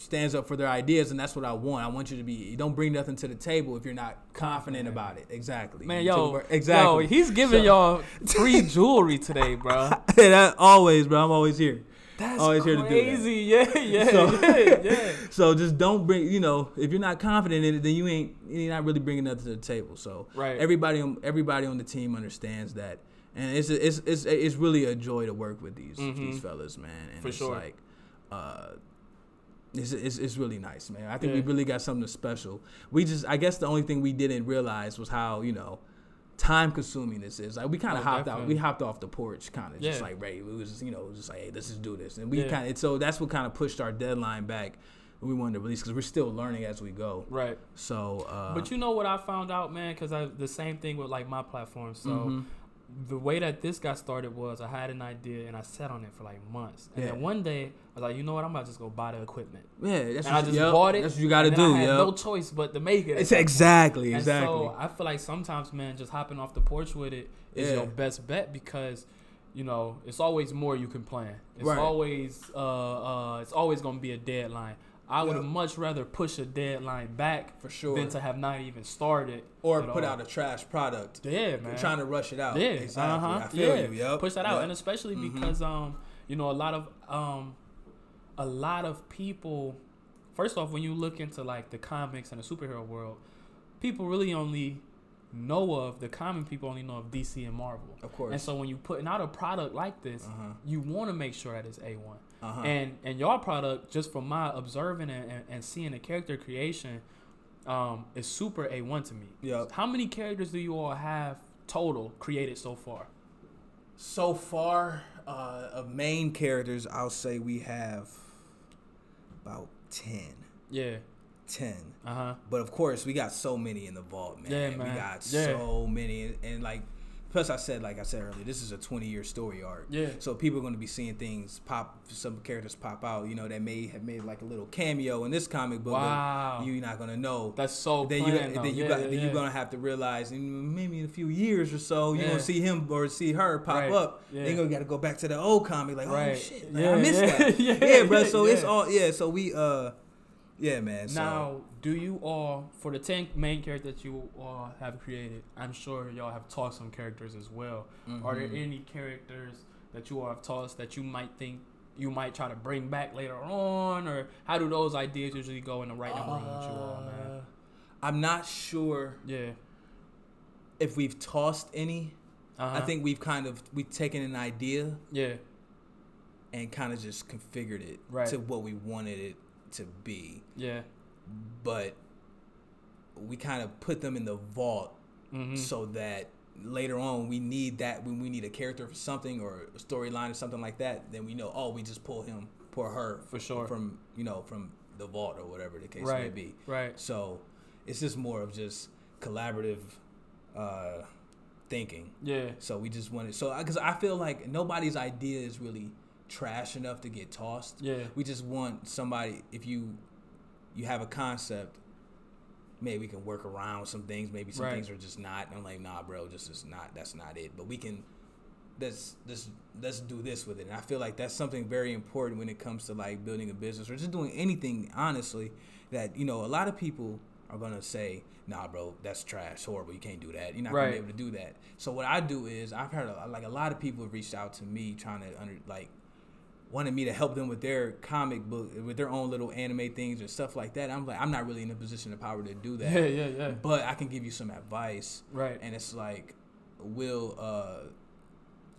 stands up for their ideas, and that's what I want. I want you to be. You don't bring nothing to the table if you're not confident about it. Exactly. Man, yo, exactly. Yo, he's giving so. y'all free jewelry today, bro. that always, bro. I'm always here. That's always crazy. here to do that. Yeah, yeah, so, yeah, yeah. so just don't bring. You know, if you're not confident in it, then you ain't. You're not really bringing nothing to the table. So right. everybody, everybody on the team understands that, and it's it's it's it's really a joy to work with these mm-hmm. these fellas, man. And For it's sure. like. Uh, it's, it's, it's really nice, man. I think yeah. we really got something special. We just, I guess, the only thing we didn't realize was how you know time consuming this is. Like we kind of oh, hopped definitely. out, we hopped off the porch, kind of yeah. just like ready. We was just, you know just like, hey, let's just do this, and we yeah. kind of so that's what kind of pushed our deadline back. We wanted to release because we're still learning as we go. Right. So. Uh, but you know what I found out, man, because I the same thing with like my platform. So. Mm-hmm the way that this got started was I had an idea and I sat on it for like months. And yeah. then one day I was like, you know what? I'm about to just go buy the equipment. Yeah, that's and I just yep, bought it. That's what you got to do. I had yep. no choice but to make it. It's exactly, and exactly. So I feel like sometimes, man, just hopping off the porch with it is yeah. your best bet because you know it's always more you can plan. It's right. always uh, uh, it's always gonna be a deadline. I would yep. much rather push a deadline back for sure than to have not even started or put all. out a trash product. Yeah, man. trying to rush it out. Yeah, exactly. Uh-huh. I feel yeah. you. Yep. Push that yep. out, and especially mm-hmm. because um, you know, a lot of um, a lot of people. First off, when you look into like the comics and the superhero world, people really only know of the common people only know of DC and Marvel. Of course. And so when you putting out a product like this, uh-huh. you want to make sure that it's a one. Uh-huh. And and your product, just from my observing and, and, and seeing the character creation, um, is super a one to me. Yeah. How many characters do you all have total created so far? So far, uh, of main characters, I'll say we have about ten. Yeah ten. Uh huh. But of course, we got so many in the vault, man. Yeah, man. We got yeah. so many, and, and like. Plus, I said, like I said earlier, this is a 20 year story arc. Yeah. So people are going to be seeing things pop, some characters pop out, you know, that may have made like a little cameo in this comic book. Wow. You're not going to know. That's so. Then you, then you yeah, got, yeah, then you're going to have to realize, maybe in a few years or so, you're going to see him or see her pop right. up. Yeah. Then you got to go back to the old comic, like, oh, right. oh shit, like, I missed that. yeah, yeah, bro. So it's all yeah. So we uh yeah, man. So. Now, do you all for the ten main characters that you all have created? I'm sure y'all have taught some characters as well. Mm-hmm. Are there mm-hmm. any characters that you all have taught that you might think you might try to bring back later on, or how do those ideas usually go in the writing room with you all, man? Uh, I'm not sure. Yeah. If we've tossed any, uh-huh. I think we've kind of we've taken an idea. Yeah. And kind of just configured it right. to what we wanted it to be. Yeah. But we kind of put them in the vault mm-hmm. so that later on we need that when we need a character for something or a storyline or something like that, then we know oh we just pull him, pull her for sure from you know from the vault or whatever the case right. may be. Right. So it's just more of just collaborative uh, thinking. Yeah. So we just wanted so because I feel like nobody's idea is really trash enough to get tossed. Yeah. We just want somebody if you you have a concept, maybe we can work around some things. Maybe some right. things are just not. I'm like, nah, bro, just is not. That's not it. But we can. Let's let's let's do this with it. And I feel like that's something very important when it comes to like building a business or just doing anything. Honestly, that you know, a lot of people are gonna say, "Nah, bro, that's trash, horrible. You can't do that. You're not right. gonna be able to do that." So what I do is I've heard a, like a lot of people have reached out to me trying to under like wanted me to help them with their comic book, with their own little anime things or stuff like that. I'm like, I'm not really in a position of power to do that. Yeah, yeah, yeah. But I can give you some advice. Right. And it's like, will uh,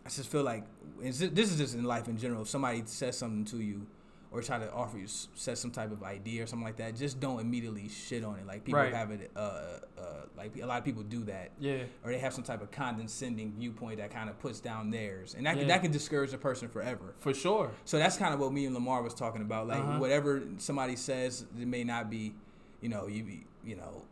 I just feel like this is just in life in general. If somebody says something to you or try to offer you set some type of idea or something like that, just don't immediately shit on it. Like people right. have it, uh, uh, like a lot of people do that. Yeah. Or they have some type of condescending viewpoint that kind of puts down theirs, and that yeah. can, that can discourage a person forever. For sure. So that's kind of what me and Lamar was talking about. Like uh-huh. whatever somebody says, it may not be, you know, you you know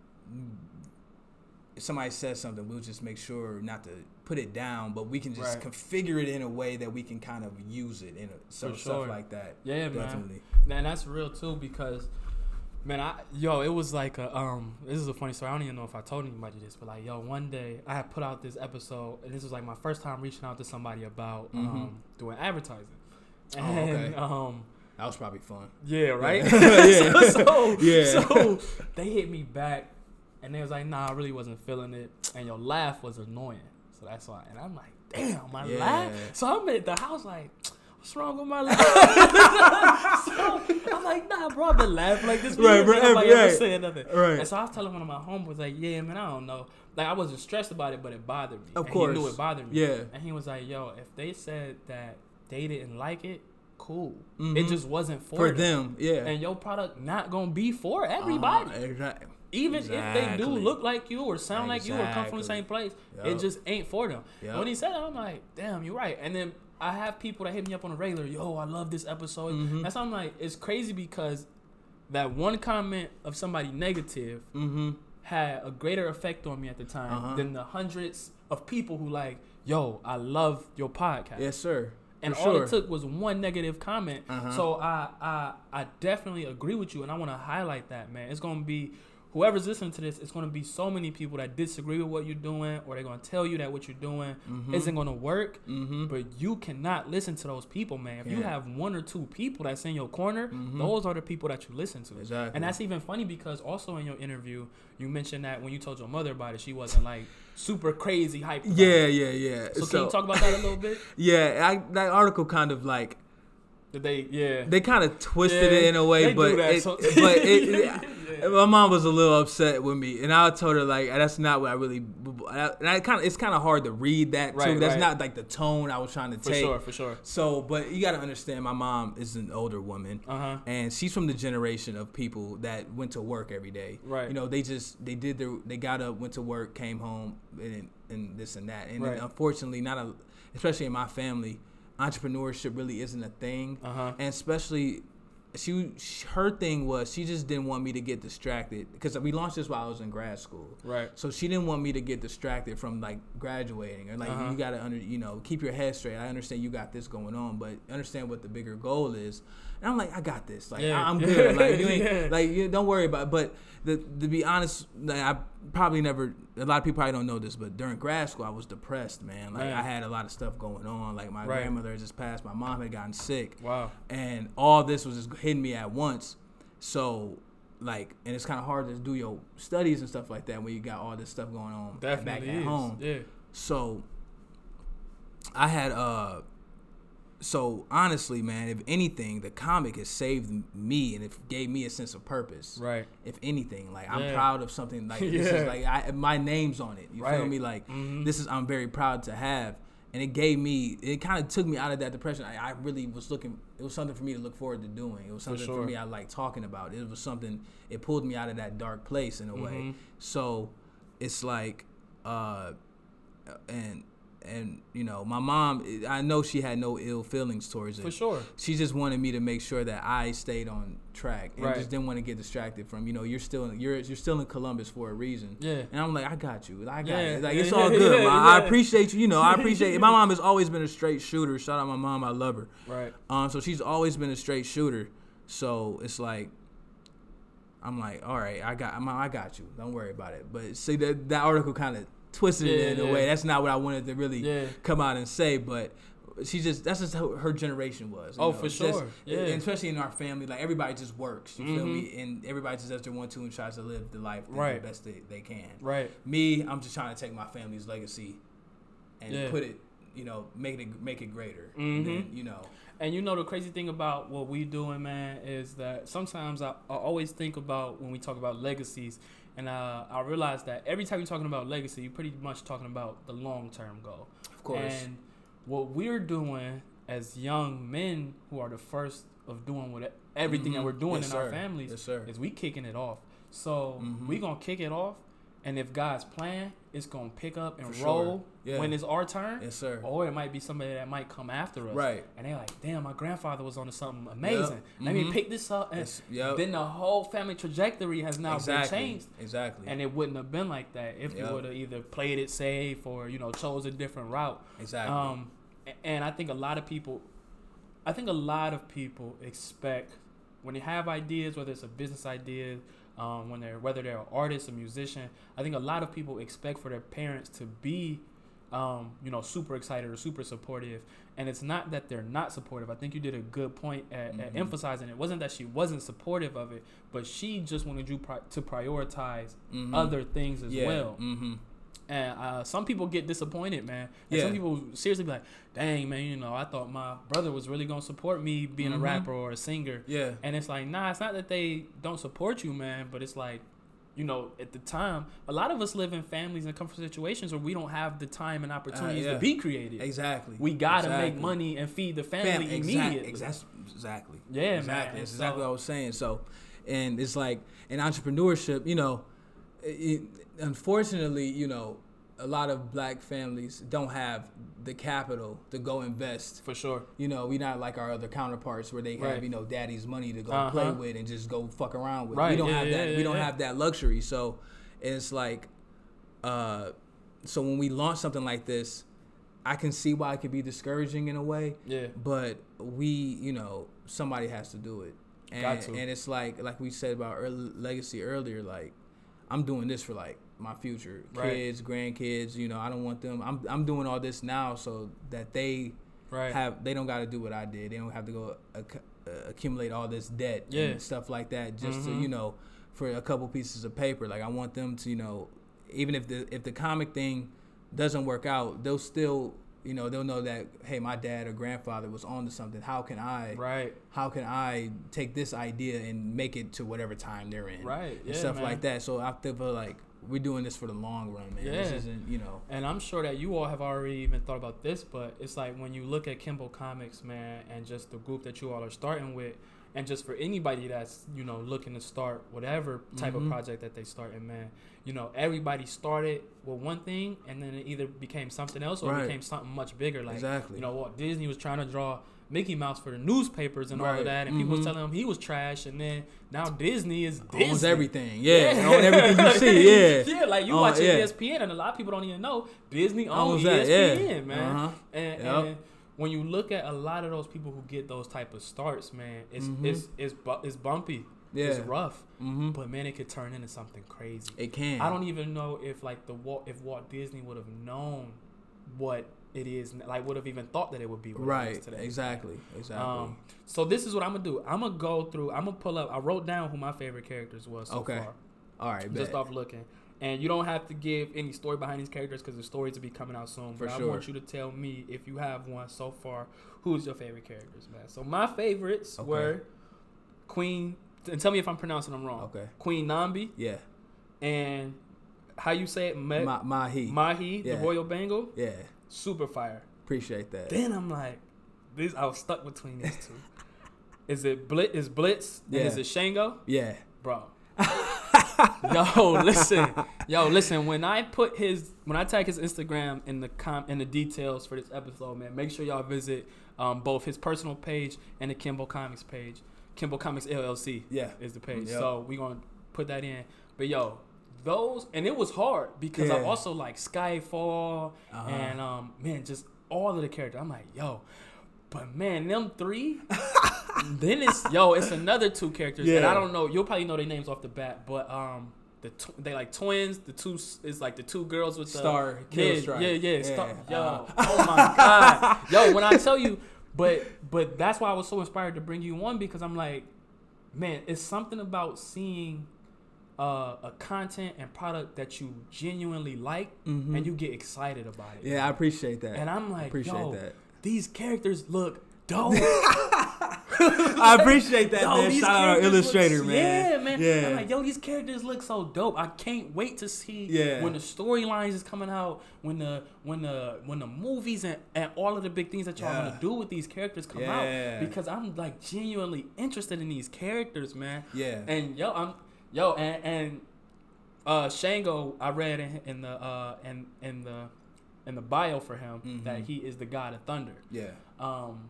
if somebody says something, we'll just make sure not to put it down, but we can just right. configure it in a way that we can kind of use it in a, so sure. stuff like that. Yeah, definitely. man. Man, that's real too because man, I yo, it was like a um. This is a funny story. I don't even know if I told anybody this, but like yo, one day I had put out this episode, and this was like my first time reaching out to somebody about mm-hmm. um doing advertising. And, oh, okay. Um, that was probably fun. Yeah, right. yeah. so, so, yeah. So they hit me back and they was like, nah, I really wasn't feeling it. And your laugh was annoying. So that's why. And I'm like, damn, my yeah. laugh. So I'm at the house like, what's wrong with my laugh? so I'm like, nah, bro, I've been laughing like this. Right, right, nobody right. ever said nothing. Right. And so I was telling one of my homeboys, like, yeah, man, I don't know. Like, I wasn't stressed about it, but it bothered me. Of and course. He knew it bothered me. Yeah. And he was like, yo, if they said that they didn't like it, cool. Mm-hmm. It just wasn't for, for them. them. Yeah. And your product not gonna be for everybody. Uh, exactly. Even exactly. if they do look like you or sound exactly. like you or come from the same place, yep. it just ain't for them. Yep. When he said that, I'm like, damn, you're right. And then I have people that hit me up on a regular, yo, I love this episode. Mm-hmm. That's I'm like, it's crazy because that one comment of somebody negative mm-hmm. had a greater effect on me at the time uh-huh. than the hundreds of people who like, yo, I love your podcast. Yes, sir. And For all sure. it took was one negative comment. Uh-huh. So I, I I definitely agree with you, and I want to highlight that, man. It's gonna be whoever's listening to this, it's going to be so many people that disagree with what you're doing, or they're going to tell you that what you're doing mm-hmm. isn't going to work. Mm-hmm. But you cannot listen to those people, man. If yeah. you have one or two people that's in your corner, mm-hmm. those are the people that you listen to. Exactly. And that's even funny because also in your interview, you mentioned that when you told your mother about it, she wasn't like super crazy hype. Yeah, yeah, yeah. So, so, can you talk about that a little bit? Yeah, I, that article kind of like they? Yeah. They kind of twisted yeah, it in a way, but it, so. but it, yeah. my mom was a little upset with me, and I told her like that's not what I really. And I kind of it's kind of hard to read that right, too. That's right. not like the tone I was trying to for take. For sure, for sure. So, but you got to understand, my mom is an older woman, uh-huh. and she's from the generation of people that went to work every day. Right. You know, they just they did their they got up, went to work, came home, and and this and that, and right. unfortunately, not a especially in my family entrepreneurship really isn't a thing, uh-huh. and especially she, her thing was she just didn't want me to get distracted because we launched this while I was in grad school. Right. So she didn't want me to get distracted from like graduating or like uh-huh. you got to under you know keep your head straight. I understand you got this going on, but understand what the bigger goal is. And I'm like, I got this. Like yeah. I'm good. Like you ain't yeah. like you don't worry about. It. But the, to be honest, like, I probably never. A lot of people probably don't know this, but during grad school, I was depressed, man. Like. I had a lot of stuff going on. Like my right. grandmother just passed. My mom had gotten sick. Wow. And all this was just hitting me at once. So like and it's kind of hard to do your studies and stuff like that when you got all this stuff going on Definitely back at is. home. Yeah. So I had uh so honestly, man, if anything, the comic has saved me and it gave me a sense of purpose. Right. If anything, like I'm proud of something like yeah. this is like I, my name's on it. You right. feel me? Like mm-hmm. this is I'm very proud to have, and it gave me it kind of took me out of that depression. I, I, really was looking. It was something for me to look forward to doing. It was something for, sure. for me I like talking about. It was something. It pulled me out of that dark place in a mm-hmm. way. So it's like, uh, and and you know my mom i know she had no ill feelings towards it. For sure. She just wanted me to make sure that i stayed on track and right. just didn't want to get distracted from you know you're still in, you're you're still in columbus for a reason. Yeah. And i'm like i got you. I got yeah. it. Like it's all good yeah. i appreciate you you know i appreciate it. My mom has always been a straight shooter. Shout out my mom i love her. Right. Um so she's always been a straight shooter. So it's like I'm like, all right, I got, I got you. Don't worry about it. But see that that article kind of twisted yeah, it in yeah. a way. That's not what I wanted to really yeah. come out and say, but she just that's just how her generation was. Oh, know? for sure. Just, yeah. especially in our family, like everybody just works. You mm-hmm. feel me? Mm-hmm. And everybody just does their one two and tries to live the life right. the best they, they can. Right. Me, I'm just trying to take my family's legacy and put it, you know, make it make it greater. Mm-hmm. Then, you know. And you know the crazy thing about what we doing, man, is that sometimes I, I always think about when we talk about legacies and uh, I realized that every time you're talking about legacy, you're pretty much talking about the long term goal. Of course. And what we're doing as young men who are the first of doing what everything mm-hmm. that we're doing yes, in sir. our families yes, is we kicking it off. So mm-hmm. we gonna kick it off and if God's plan, it's gonna pick up and For roll sure. yeah. when it's our turn. Yes, sir. Or it might be somebody that might come after us. Right. And they're like, damn, my grandfather was onto something amazing. Yep. Let mm-hmm. me pick this up. And yep. then the whole family trajectory has now exactly. been changed. Exactly. And it wouldn't have been like that if yep. you would have either played it safe or, you know, chose a different route. Exactly. Um, and I think a lot of people I think a lot of people expect when they have ideas, whether it's a business idea, um, when they're whether they're an artist, a musician. I think a lot of people expect for their parents to be, um, you know, super excited or super supportive. And it's not that they're not supportive. I think you did a good point at, mm-hmm. at emphasizing it. wasn't that she wasn't supportive of it, but she just wanted you pri- to prioritize mm-hmm. other things as yeah. well. Mm-hmm. And uh, some people get disappointed, man. And yeah. some people seriously be like, dang, man, you know, I thought my brother was really going to support me being mm-hmm. a rapper or a singer. Yeah. And it's like, nah, it's not that they don't support you, man, but it's like, you know, at the time, a lot of us live in families and comfort situations where we don't have the time and opportunities uh, yeah. to be creative. Exactly. We got to exactly. make money and feed the family Fam- immediately. Exactly. Exactly. Yeah, exactly. man. That's exactly so, what I was saying. So, and it's like in entrepreneurship, you know, it, unfortunately, you know, a lot of black families don't have the capital to go invest. For sure. You know, we're not like our other counterparts where they have, right. you know, daddy's money to go uh-huh. play with and just go fuck around with. Right. We don't yeah, have that. Yeah, we don't have that luxury. So it's like, uh, so when we launch something like this, I can see why it could be discouraging in a way. Yeah. But we, you know, somebody has to do it. And, Got to. and it's like, like we said about early legacy earlier, like I'm doing this for like my future kids, grandkids. You know, I don't want them. I'm I'm doing all this now so that they right. have they don't got to do what I did. They don't have to go uh, accumulate all this debt yeah. and stuff like that just mm-hmm. to you know for a couple pieces of paper. Like I want them to you know even if the if the comic thing doesn't work out, they'll still you know they'll know that hey my dad or grandfather was on to something how can i right how can i take this idea and make it to whatever time they're in right and stuff man. like that so i feel like we're doing this for the long run man yeah. this isn't you know and i'm sure that you all have already even thought about this but it's like when you look at Kimble comics man and just the group that you all are starting with and just for anybody that's you know looking to start whatever type mm-hmm. of project that they start in man you know everybody started with one thing and then it either became something else or right. became something much bigger like exactly. you know what disney was trying to draw Mickey Mouse for the newspapers and right. all of that, and mm-hmm. people telling him he was trash, and then now Disney is Disney. owns everything. Yeah, yeah. owns everything you see. Yeah, yeah, like you oh, watch yeah. ESPN, and a lot of people don't even know Disney owns, owns ESPN, yeah. man. Uh-huh. And, yep. and when you look at a lot of those people who get those type of starts, man, it's mm-hmm. it's it's bu- it's bumpy. Yeah. It's rough, mm-hmm. but man, it could turn into something crazy. It can. I don't even know if like the Walt, if Walt Disney would have known what it is, like would have even thought that it would be right. today. Exactly. Exactly. Um, so this is what I'm gonna do. I'm gonna go through. I'm gonna pull up. I wrote down who my favorite characters was so okay. far. All right. Just bet. off looking. And you don't have to give any story behind these characters because the stories will be coming out soon. For but sure. I want you to tell me if you have one so far. Who's your favorite characters, man? So my favorites okay. were Queen. And tell me if I'm pronouncing them wrong. Okay. Queen Nambi. Yeah. And how you say it? Ma- Mahi. Mahi, yeah. the Royal Bengal. Yeah. Super fire. Appreciate that. Then I'm like, this. I was stuck between these two. is it Blitz? Is Blitz? Yeah. is it Shango? Yeah. Bro. yo, listen, yo, listen. When I put his, when I tag his Instagram in the com in the details for this episode, man, make sure y'all visit um, both his personal page and the Kimble Comics page. Kimble Comics LLC, yeah, is the page. Yep. So we gonna put that in. But yo, those and it was hard because yeah. I also like Skyfall uh-huh. and um man, just all of the characters. I'm like, yo, but man, them three. then it's yo, it's another two characters yeah. that I don't know. You'll probably know their names off the bat, but um, the tw- they like twins. The two is like the two girls with the star. Yeah, yeah, yeah, yeah. Star, yo, uh-huh. oh my god, yo. When I tell you, but but that's why I was so inspired to bring you on because I'm like, man, it's something about seeing uh, a content and product that you genuinely like mm-hmm. and you get excited about it. Yeah, man. I appreciate that. And I'm like, I appreciate yo, that. These characters look dope. I appreciate that, yo, man. Shout out our illustrator, man. Yeah, man. Yeah. I'm like, yo, these characters look so dope. I can't wait to see yeah. when the storylines is coming out, when the when the when the movies and, and all of the big things that y'all yeah. gonna do with these characters come yeah. out. Because I'm like genuinely interested in these characters, man. Yeah. And yo, I'm yo and and uh Shango, I read in, in the uh in in the in the bio for him mm-hmm. that he is the god of thunder. Yeah. Um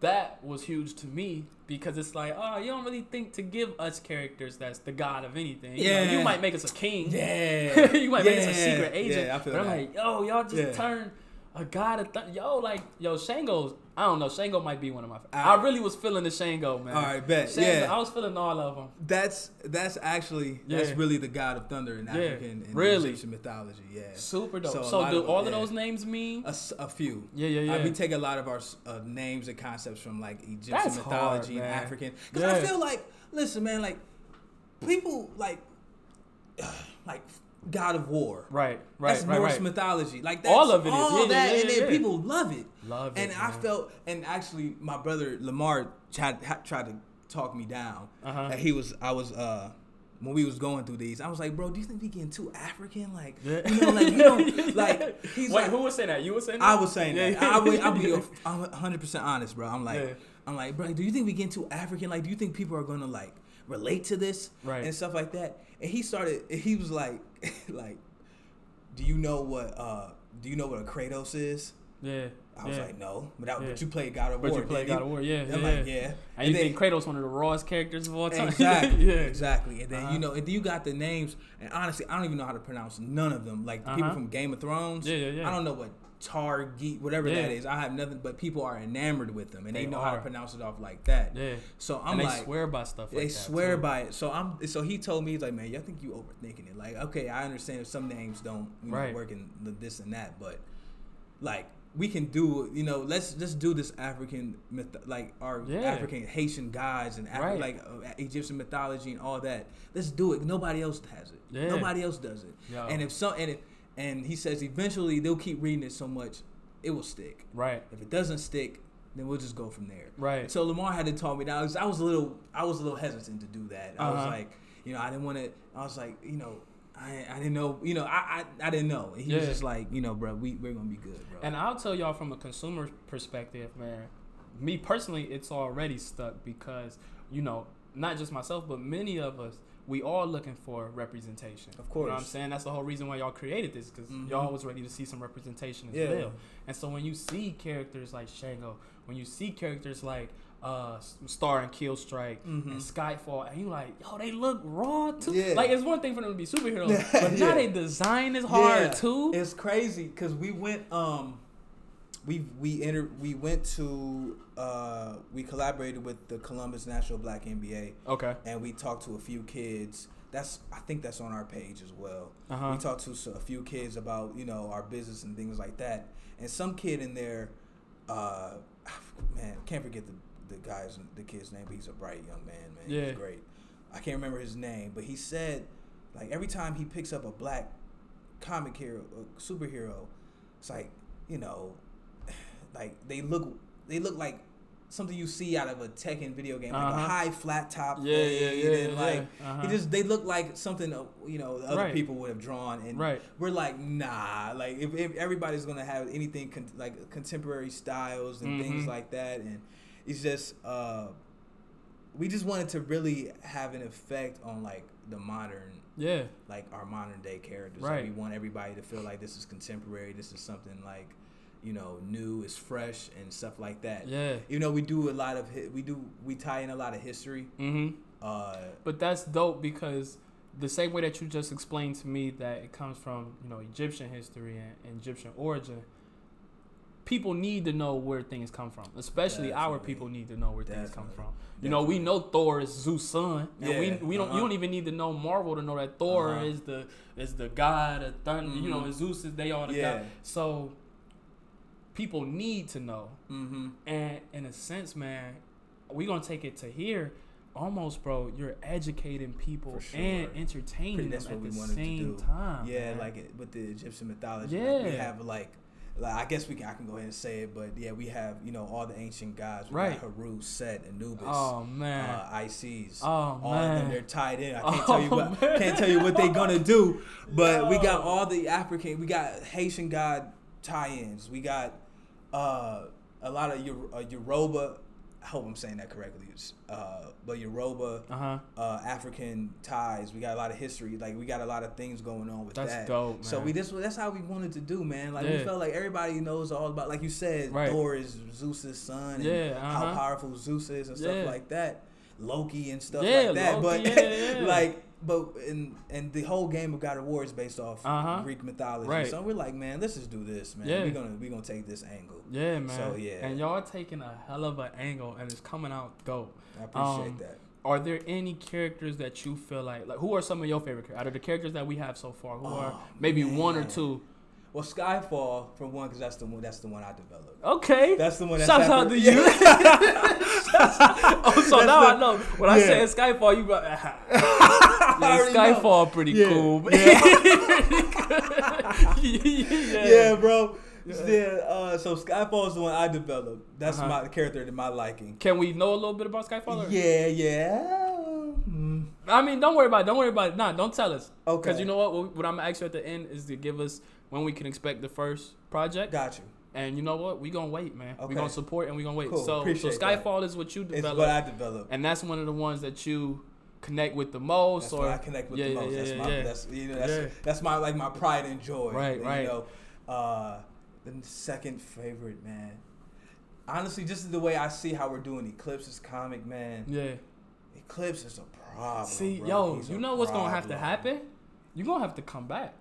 that was huge to me because it's like, oh, you don't really think to give us characters that's the god of anything. Yeah. You, know, you might make us a king. Yeah. you might yeah. make us a secret agent. Yeah, I feel but that. I'm like, yo, y'all just yeah. turn a god of th- yo, like yo, Shango's. I don't know. Shango might be one of my. I really was feeling the Shango man. All right, bet. Shango, yeah, I was feeling all of them. That's that's actually that's really the god of thunder in African and really? Egyptian mythology. Yeah, super dope. So, so do of, all of those names mean a, a, few? Yeah, yeah, yeah. we take a lot of our uh, names and concepts from like Egyptian that's mythology hard, and African. Because I feel like, listen, man, like people like like God of War. Right, right, that's right, Norse right. mythology. Like that's all of it all is. Yeah, that, yeah, and then people love it. Love and it. And I felt, and actually, my brother Lamar tried tried to talk me down. Uh-huh. he was, I was, uh, when we was going through these, I was like, bro, do you think we getting too African? Like, you know, like we don't like. He's Wait, like, who was saying that? You were saying that? I was saying that. I would, I'll be, I'm 100 percent honest, bro. I'm like, I'm like, bro, do you think we getting too African? Like, do you think people are gonna like relate to this right. and stuff like that? And he started, he was like, like do you know what uh do you know what a Kratos is? Yeah. I was yeah. like, no, but, I, yeah. but you played God of War. But you played God of War, yeah. I'm yeah. like, yeah. And, and you then, think Kratos one of the rawest characters of all time? Exactly, yeah, exactly. And then uh-huh. you know, and you got the names, and honestly, I don't even know how to pronounce none of them. Like the uh-huh. people from Game of Thrones. Yeah, yeah, yeah. I don't know what tar geek, whatever yeah. that is. I have nothing, but people are enamored with them, and they, they know are. how to pronounce it off like that. Yeah. So I'm and like, swear by stuff. They like swear too. by it. So I'm. So he told me he's like, man, I think you overthinking it. Like, okay, I understand if some names don't you know, right. work in this and that, but like we can do you know let's just do this african myth like our yeah. african haitian gods and Afri- right. like uh, egyptian mythology and all that let's do it nobody else has it yeah. nobody else does it Yo. and if so and if and he says eventually they'll keep reading it so much it will stick right if it doesn't stick then we'll just go from there right so lamar had to tell me that I was, I was a little i was a little hesitant to do that i uh-huh. was like you know i didn't want to i was like you know I, I didn't know, you know, I, I, I didn't know. he yeah. was just like, you know, bro, we, we're going to be good, bro. And I'll tell y'all from a consumer perspective, man, me personally, it's already stuck because, you know, not just myself, but many of us, we all looking for representation. Of course. You know what I'm saying? That's the whole reason why y'all created this because mm-hmm. y'all was ready to see some representation as yeah. well. And so when you see characters like Shango, when you see characters like uh star and kill strike mm-hmm. and skyfall and you like yo they look raw too yeah. like it's one thing for them to be superheroes but yeah. now they design is hard yeah. too it's crazy because we went um we we entered we went to uh we collaborated with the columbus national black mba okay and we talked to a few kids that's i think that's on our page as well uh-huh. we talked to a few kids about you know our business and things like that and some kid in there uh man can't forget the the guy's the kid's name, but he's a bright young man, man. Yeah. He's great. I can't remember his name, but he said like every time he picks up a black comic hero, a superhero, it's like you know, like they look they look like something you see out of a Tekken video game, like uh-huh. a high flat top yeah, yeah, yeah, and like yeah. Uh-huh. just they look like something uh, you know other right. people would have drawn, and right. we're like nah, like if, if everybody's gonna have anything con- like contemporary styles and mm-hmm. things like that, and it's just uh, we just wanted to really have an effect on like the modern yeah like our modern day characters right like, we want everybody to feel like this is contemporary this is something like you know new is fresh and stuff like that yeah you know we do a lot of we do we tie in a lot of history mm-hmm uh but that's dope because the same way that you just explained to me that it comes from you know egyptian history and, and egyptian origin people need to know where things come from. Especially Definitely. our people need to know where Definitely. things come from. You Definitely. know, we know Thor is Zeus' son, and yeah. we we don't uh-huh. you don't even need to know Marvel to know that Thor uh-huh. is the is the god of thunder. Mm-hmm. You know, mm-hmm. Zeus is they all the yeah. god. So people need to know, mm-hmm. and in a sense, man, we're gonna take it to here. Almost, bro. You're educating people sure. and entertaining them at the same time. Yeah, man. like it, with the Egyptian mythology. Yeah, like we have like like I guess we can I can go ahead and say it, but yeah, we have you know all the ancient gods. We right. Haru, Set, Anubis. Oh man. Uh, Isis. Oh all man. of them they're tied in. I can't oh, tell you what man. can't tell you what they're gonna do, but we got all the African. We got Haitian god tie-ins. We got uh, a lot of your uh, Yoruba I hope I'm saying that correctly. Uh, but Yoruba, uh-huh. uh, African ties. We got a lot of history. Like we got a lot of things going on with that's that. Dope, man. So we this that's how we wanted to do, man. Like yeah. we felt like everybody knows all about. Like you said, right. Thor is Zeus's son. And yeah, uh-huh. how powerful Zeus is and stuff yeah. like that. Loki and stuff yeah, like that. Loki, but like but and and the whole game of God of War is based off uh-huh. Greek mythology. Right. So we're like, man, let's just do this, man. Yeah. We're gonna we're gonna take this angle. Yeah, man. So yeah. And y'all taking a hell of an angle and it's coming out dope. I appreciate um, that. Are there any characters that you feel like like who are some of your favorite characters out of the characters that we have so far? Who oh, are maybe man. one or two? Well, Skyfall for one, because that's the one. That's the one I developed. Okay, that's the one. That's Shout out to you. oh, so that's now the, I know when yeah. I say Skyfall, you go. yeah, Skyfall know. pretty yeah. cool. Yeah. yeah. yeah, bro. Yeah. Uh, so Skyfall is the one I developed. That's uh-huh. my character to my liking. Can we know a little bit about Skyfall? Or? Yeah, yeah. Mm. I mean, don't worry about it. Don't worry about it. Nah, don't tell us. Okay. Because you know what? What I'm gonna ask you at the end is to give us when we can expect the first project. Got you. And you know what? We gonna wait, man. Okay. We gonna support and we gonna wait. Cool. So, Appreciate so Skyfall that. is what you developed. It's what I developed, and that's one of the ones that you connect with the most. That's or I connect with yeah, the most. Yeah, that's yeah, my yeah. that's you know that's that's my like my pride and joy. Right, you right. know, uh, the second favorite man. Honestly, just the way I see how we're doing Eclipse is comic, man. Yeah. Eclipse is a problem. See, bro. yo, He's you know what's gonna have to happen? You're gonna have to come back.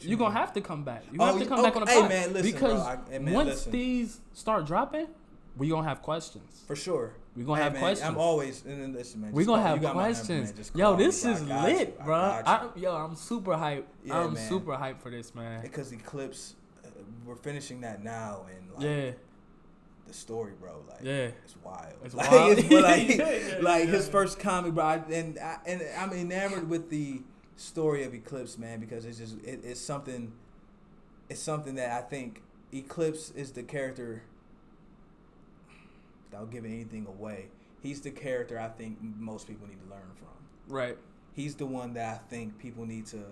You are gonna have to come back. You oh, have to come back on the hey. Man, listen, because I, hey, man, once listen. these start dropping, we gonna have questions for sure. We gonna hey, have man, questions. I'm always and listen, man. We gonna have questions. Yo, this is lit, you. bro. I, yo, I'm super hyped. Yeah, I'm man. super hyped for this, man. Because Eclipse, uh, we're finishing that now, and like, yeah. The story, bro, like yeah, it's wild. It's like, wild. It's, like, yeah, like his first comic, bro, I, and I, and I'm enamored with the story of Eclipse, man, because it's just it, it's something. It's something that I think Eclipse is the character without giving anything away, he's the character I think most people need to learn from. Right. He's the one that I think people need to,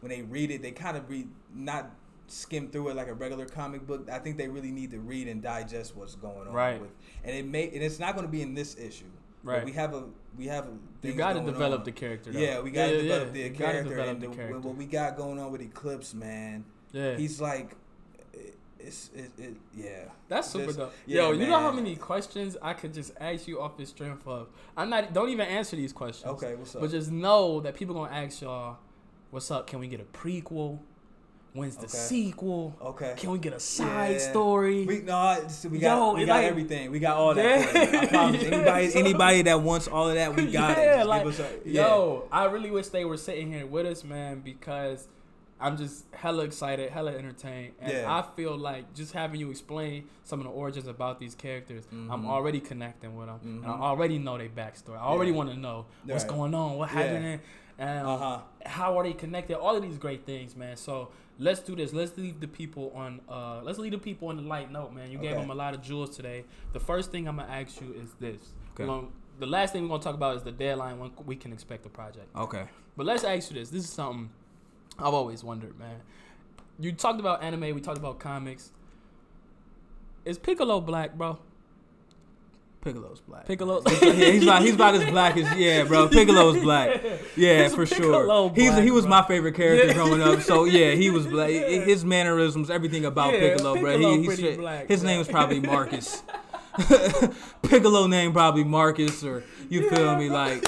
when they read it, they kind of read not skim through it like a regular comic book. I think they really need to read and digest what's going on. Right. With, and it may and it's not going to be in this issue. Right. we have a we have a. You got to develop on. the character. Though. Yeah, we got to yeah, develop yeah. the character develop and the, the character. what we got going on with Eclipse, man. Yeah. He's like eh, it's it, it yeah. That's super dope. Yeah, Yo, you know how many questions I could just ask you off the strength of. I'm not. Don't even answer these questions. Okay, what's up? But just know that people gonna ask y'all, "What's up? Can we get a prequel? When's the okay. sequel? Okay. Can we get a side yeah. story? We no, we got Yo, we got like, everything. We got all that. Yeah. I promise. Anybody anybody that wants all of that, we got yeah, it. Like, a, yeah. Yo, I really wish they were sitting here with us, man, because I'm just hella excited, hella entertained, and yeah. I feel like just having you explain some of the origins about these characters, mm-hmm. I'm already connecting with them, mm-hmm. and I mm-hmm. already know their backstory. I already want to know what's right. going on, what happened, and uh-huh. how are they connected. All of these great things, man. So let's do this. Let's leave the people on. Uh, let's leave the people on the light note, man. You okay. gave them a lot of jewels today. The first thing I'm gonna ask you is this. Okay. Gonna, the last thing we're gonna talk about is the deadline when we can expect the project. Okay. But let's ask you this. This is something I've always wondered, man. You talked about anime. We talked about comics. Is Piccolo black, bro? Piccolo's black. Piccolo. yeah, he's about he's about as black as yeah, bro. Piccolo's black. Yeah, for sure. Black, he's he was bro. my favorite character yeah. growing up. So yeah, he was black. His mannerisms, everything about yeah, Piccolo, bro. He, he black, his bro. name was probably Marcus. Piccolo name probably Marcus or you feel me like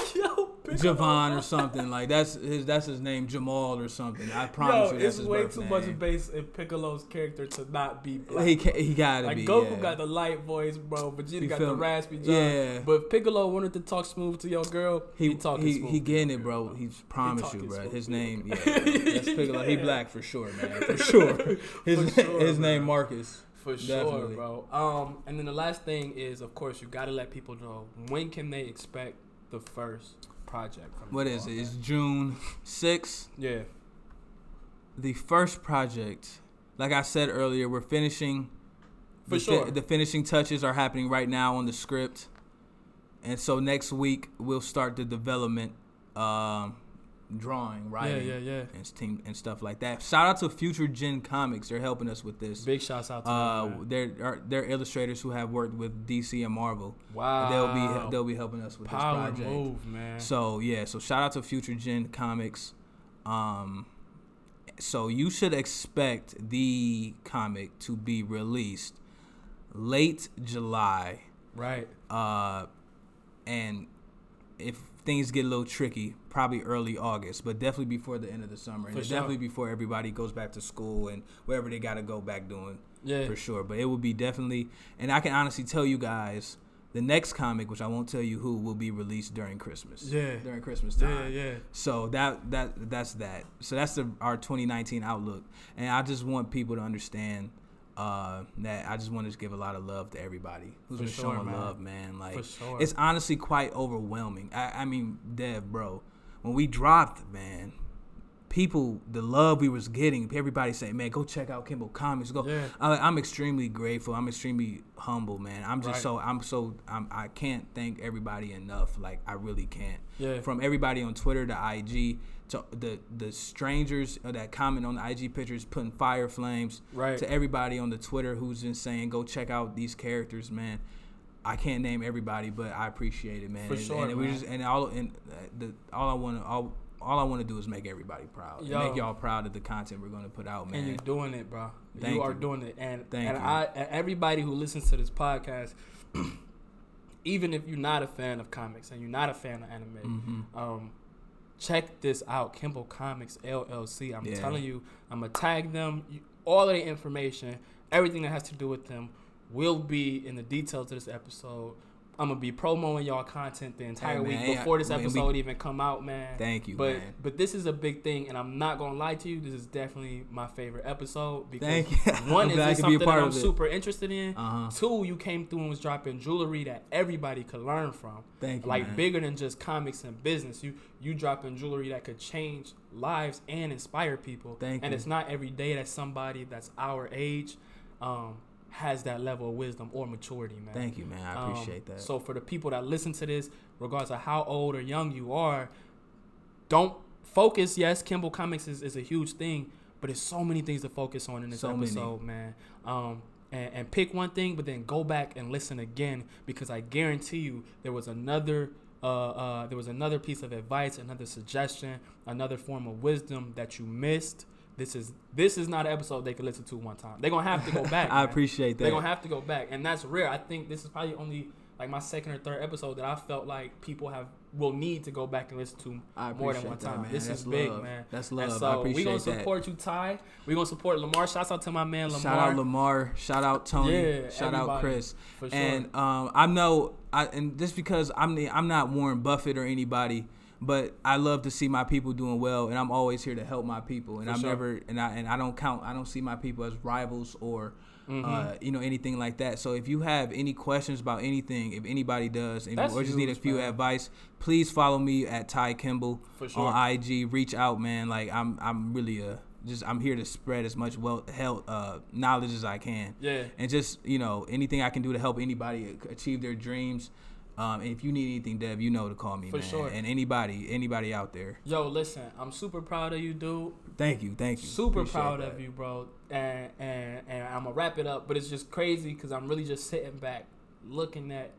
Javon or something like that's his. That's his name, Jamal or something. I promise Yo, you, that's it's way too name. much based in Piccolo's character to not be black. He he gotta like be. Goku yeah. got the light voice, bro. Vegeta you got the raspy jaw. Yeah. But if Piccolo wanted to talk smooth to your girl, he, he talking he, smooth. He getting it, bro. He's promise you, bro. His name, yeah, that's Piccolo. He black for sure, man. For sure. His for sure, his name Marcus. For sure, Definitely. bro. Um, and then the last thing is, of course, you got to let people know when can they expect the first project. What is it? It's June 6th. Yeah. The first project, like I said earlier, we're finishing. For the sure. Fi- the finishing touches are happening right now on the script. And so next week, we'll start the development. Um, drawing, writing, yeah, yeah, yeah, and team and stuff like that. Shout out to Future Gen Comics; they're helping us with this. Big shouts out to uh, them. They're they're illustrators who have worked with DC and Marvel. Wow, they'll be they'll be helping us with Power this project. Move, man. So yeah, so shout out to Future Gen Comics. Um, so you should expect the comic to be released late July. Right. Uh, and if things get a little tricky, probably early August, but definitely before the end of the summer, and sure. definitely before everybody goes back to school and wherever they got to go back doing. Yeah, for sure. But it will be definitely, and I can honestly tell you guys, the next comic, which I won't tell you who, will be released during Christmas. Yeah, during Christmas time. Yeah, yeah. So that that that's that. So that's the our 2019 outlook, and I just want people to understand uh, that I just wanted to give a lot of love to everybody who's For been sure, showing man. love, man. Like sure. it's honestly quite overwhelming. I, I mean, Dev, bro, when we dropped, man, people, the love we was getting, everybody saying, "Man, go check out Kimble Comics." Go. Yeah. I, am extremely grateful. I'm extremely humble, man. I'm just right. so I'm so I'm, I can't thank everybody enough. Like I really can't. Yeah. From everybody on Twitter to IG to the the strangers uh, that comment on the IG pictures putting fire flames right. to everybody on the Twitter who's been saying go check out these characters, man. I can't name everybody, but I appreciate it, man. For and, sure, and we just and all and uh, the all I want to all all I want to do is make everybody proud. Yo, make y'all proud of the content we're going to put out, man. And you're doing it, bro. Thank you are doing it, and Thank and you. I and everybody who listens to this podcast. even if you're not a fan of comics and you're not a fan of anime, mm-hmm. um, check this out, Kimble Comics LLC. I'm yeah. telling you, I'm gonna tag them. All of the information, everything that has to do with them, will be in the details of this episode. I'm gonna be promoting y'all content the entire hey, week before this episode we, even come out, man. Thank you, but man. but this is a big thing, and I'm not gonna lie to you. This is definitely my favorite episode because one is this something that I'm super interested in. Uh-huh. Two, you came through and was dropping jewelry that everybody could learn from. Thank you, like man. bigger than just comics and business. You you dropping jewelry that could change lives and inspire people. Thank and you. it's not every day that somebody that's our age. Um, has that level of wisdom or maturity, man. Thank you, man. I um, appreciate um, that. So for the people that listen to this, regardless of how old or young you are, don't focus. Yes, Kimble Comics is, is a huge thing, but there's so many things to focus on in this so episode, many. man. Um, and, and pick one thing, but then go back and listen again because I guarantee you there was another uh, uh, there was another piece of advice, another suggestion, another form of wisdom that you missed this is this is not an episode they can listen to one time. They're gonna have to go back. I man. appreciate that. They're gonna have to go back, and that's rare. I think this is probably only like my second or third episode that I felt like people have will need to go back and listen to more than one time. That, this That's is big, love. man. That's love. And so we gonna support that. you, Ty. We gonna support Lamar. Shouts out to my man Lamar. Shout out Lamar. Shout out Tony. Yeah, Shout out Chris. For sure. And um, I know, I and just because I'm the, I'm not Warren Buffett or anybody but I love to see my people doing well, and I'm always here to help my people. And For I'm sure. never and I and I don't count. I don't see my people as rivals or. Mm-hmm. Uh, you know anything like that. So if you have any questions about anything, if anybody does, and or just need a few man. advice, please follow me at Ty Kimble sure. on IG. Reach out, man. Like I'm, I'm really a just I'm here to spread as much wealth, health, uh, knowledge as I can. Yeah. And just you know anything I can do to help anybody achieve their dreams. Um, if you need anything, Dev, you know to call me, For man. sure. And anybody, anybody out there. Yo, listen, I'm super proud of you, dude. Thank you, thank you. Super Appreciate proud that. of you, bro. And and and I'm gonna wrap it up, but it's just crazy because I'm really just sitting back, looking at,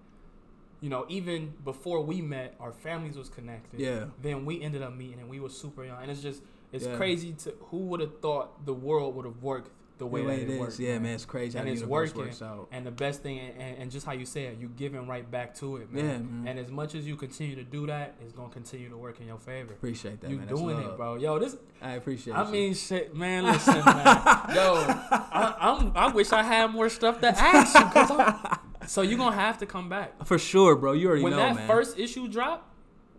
you know, even before we met, our families was connected. Yeah. Then we ended up meeting, and we were super young, and it's just it's yeah. crazy to who would have thought the world would have worked the way, the way it, it works. Yeah, man. man, it's crazy and it's working. And the best thing, and, and, just how you say it, you giving right back to it, man. Yeah, man. And as much as you continue to do that, it's gonna continue to work in your favor. Appreciate that. You man. doing it, bro. Yo, this. I appreciate. I you. mean, shit, man. Listen, man. Yo, I, I'm, I wish I had more stuff to ask you. So you're gonna have to come back for sure, bro. You already when know, that first issue dropped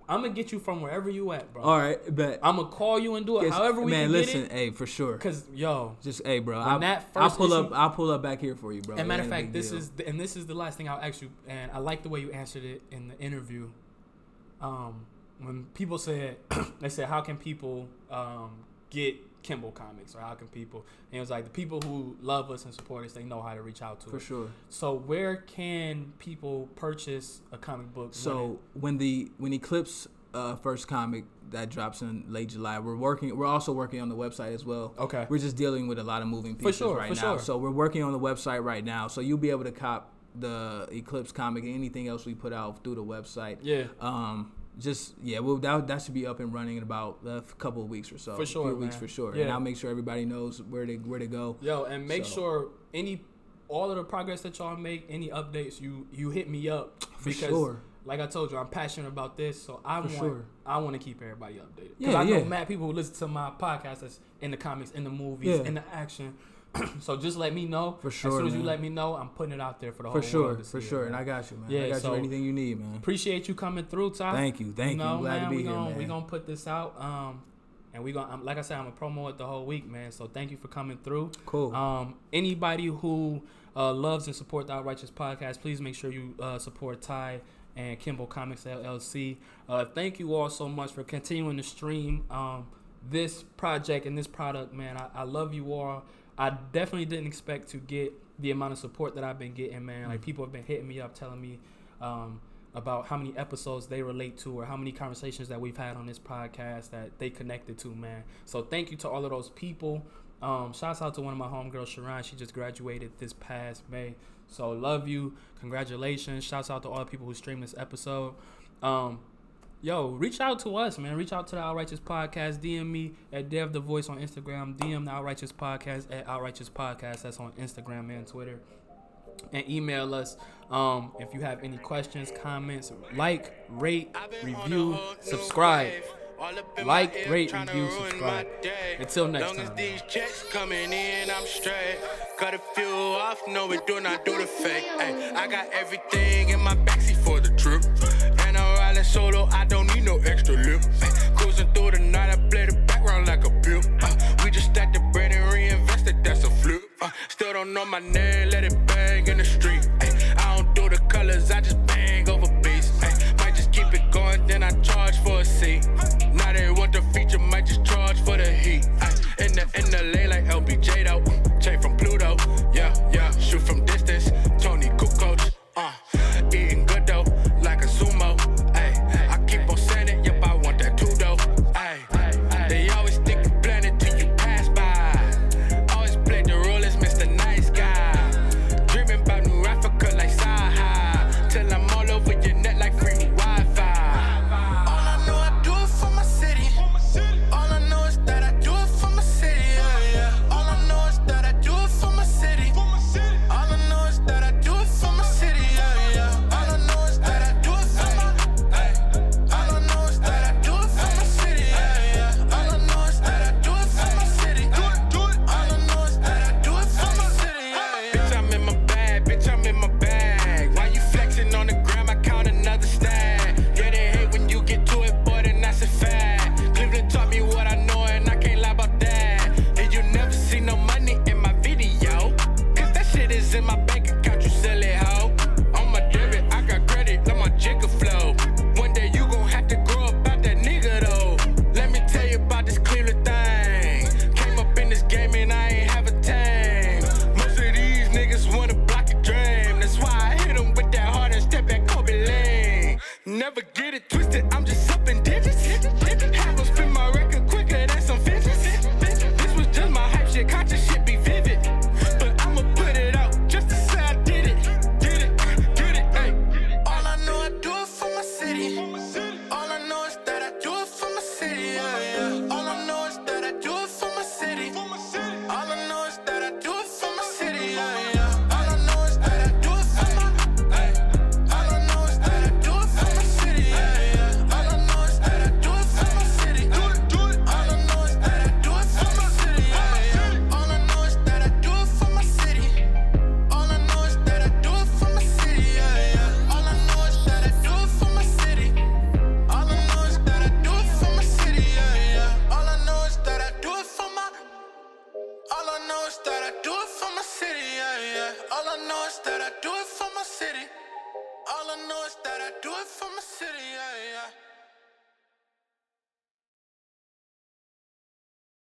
I'm gonna get you from wherever you at, bro. All right, bet. I'm gonna call you and do it however we man, can listen, get it. hey, for sure. Cause yo, just hey, bro. I'll, that first I'll pull issue, up. I'll pull up back here for you, bro. And matter of fact, this deal. is the, and this is the last thing I'll ask you. And I like the way you answered it in the interview. Um, when people said, they said, how can people um get Kimble Comics or how can people? And it was like the people who love us and support us, they know how to reach out to for us. For sure. So where can people purchase a comic book? So when, it, when the when Eclipse uh, first comic that drops in late July. We're working. We're also working on the website as well. Okay. We're just dealing with a lot of moving pieces sure, right now. Sure. So we're working on the website right now. So you'll be able to cop the Eclipse comic and anything else we put out through the website. Yeah. Um. Just yeah, well that that should be up and running in about a couple of weeks or so. For sure, a few weeks for sure. Yeah. And I'll make sure everybody knows where to where to go. Yo, and make so. sure any all of the progress that y'all make, any updates, you you hit me up for sure like I told you, I'm passionate about this, so I For want sure. I want to keep everybody updated. Because yeah, I know yeah. mad people who listen to my podcast that's in the comics, in the movies, yeah. in the action. so just let me know. For sure. As soon as man. you let me know, I'm putting it out there for the whole for whole sure, world. For sure, it, and I got you, man. Yeah, I got so you anything you need, man. Appreciate you coming through, Ty. Thank you, thank you. you. Know, Glad man, to be we here, gonna, man. We gonna put this out. Um, and we're gonna like I said, I'm gonna promo it the whole week, man. So thank you for coming through. Cool. Um, anybody who uh, loves and support the Outrighteous podcast, please make sure you uh, support Ty and Kimble Comics LLC. Uh, thank you all so much for continuing to stream um, this project and this product, man. I, I, love you all. I definitely didn't expect to get the amount of support that I've been getting, man. Like people have been hitting me up, telling me um, about how many episodes they relate to or how many conversations that we've had on this podcast that they connected to, man. So thank you to all of those people. Um, shouts out to one of my homegirls, Sharon. She just graduated this past May. So love you. Congratulations. Shouts out to all the people who streamed this episode. Um, yo, reach out to us, man. Reach out to the Outrighteous Podcast. DM me at Dev the Voice on Instagram. DM the Outrighteous Podcast at Outrighteous Podcast. That's on Instagram and Twitter. And email us um, if you have any questions, comments, like, rate, review, subscribe. Like, rate, review, subscribe. Until next time. These checks coming in, I'm straight. Cut a few off, no, we do not do the fake. I got everything in my back solo, I don't need no extra lip. Cruising through the night, I play the background like a pimp. We just stack the bread and reinvest it, that's a flip. Still don't know my name, let it bang in the street. I don't do the colors, I just bang over beats. Might just keep it going, then I charge for a seat. Now they want the feature, might just charge for the heat. In the, in the lane like LBJ though.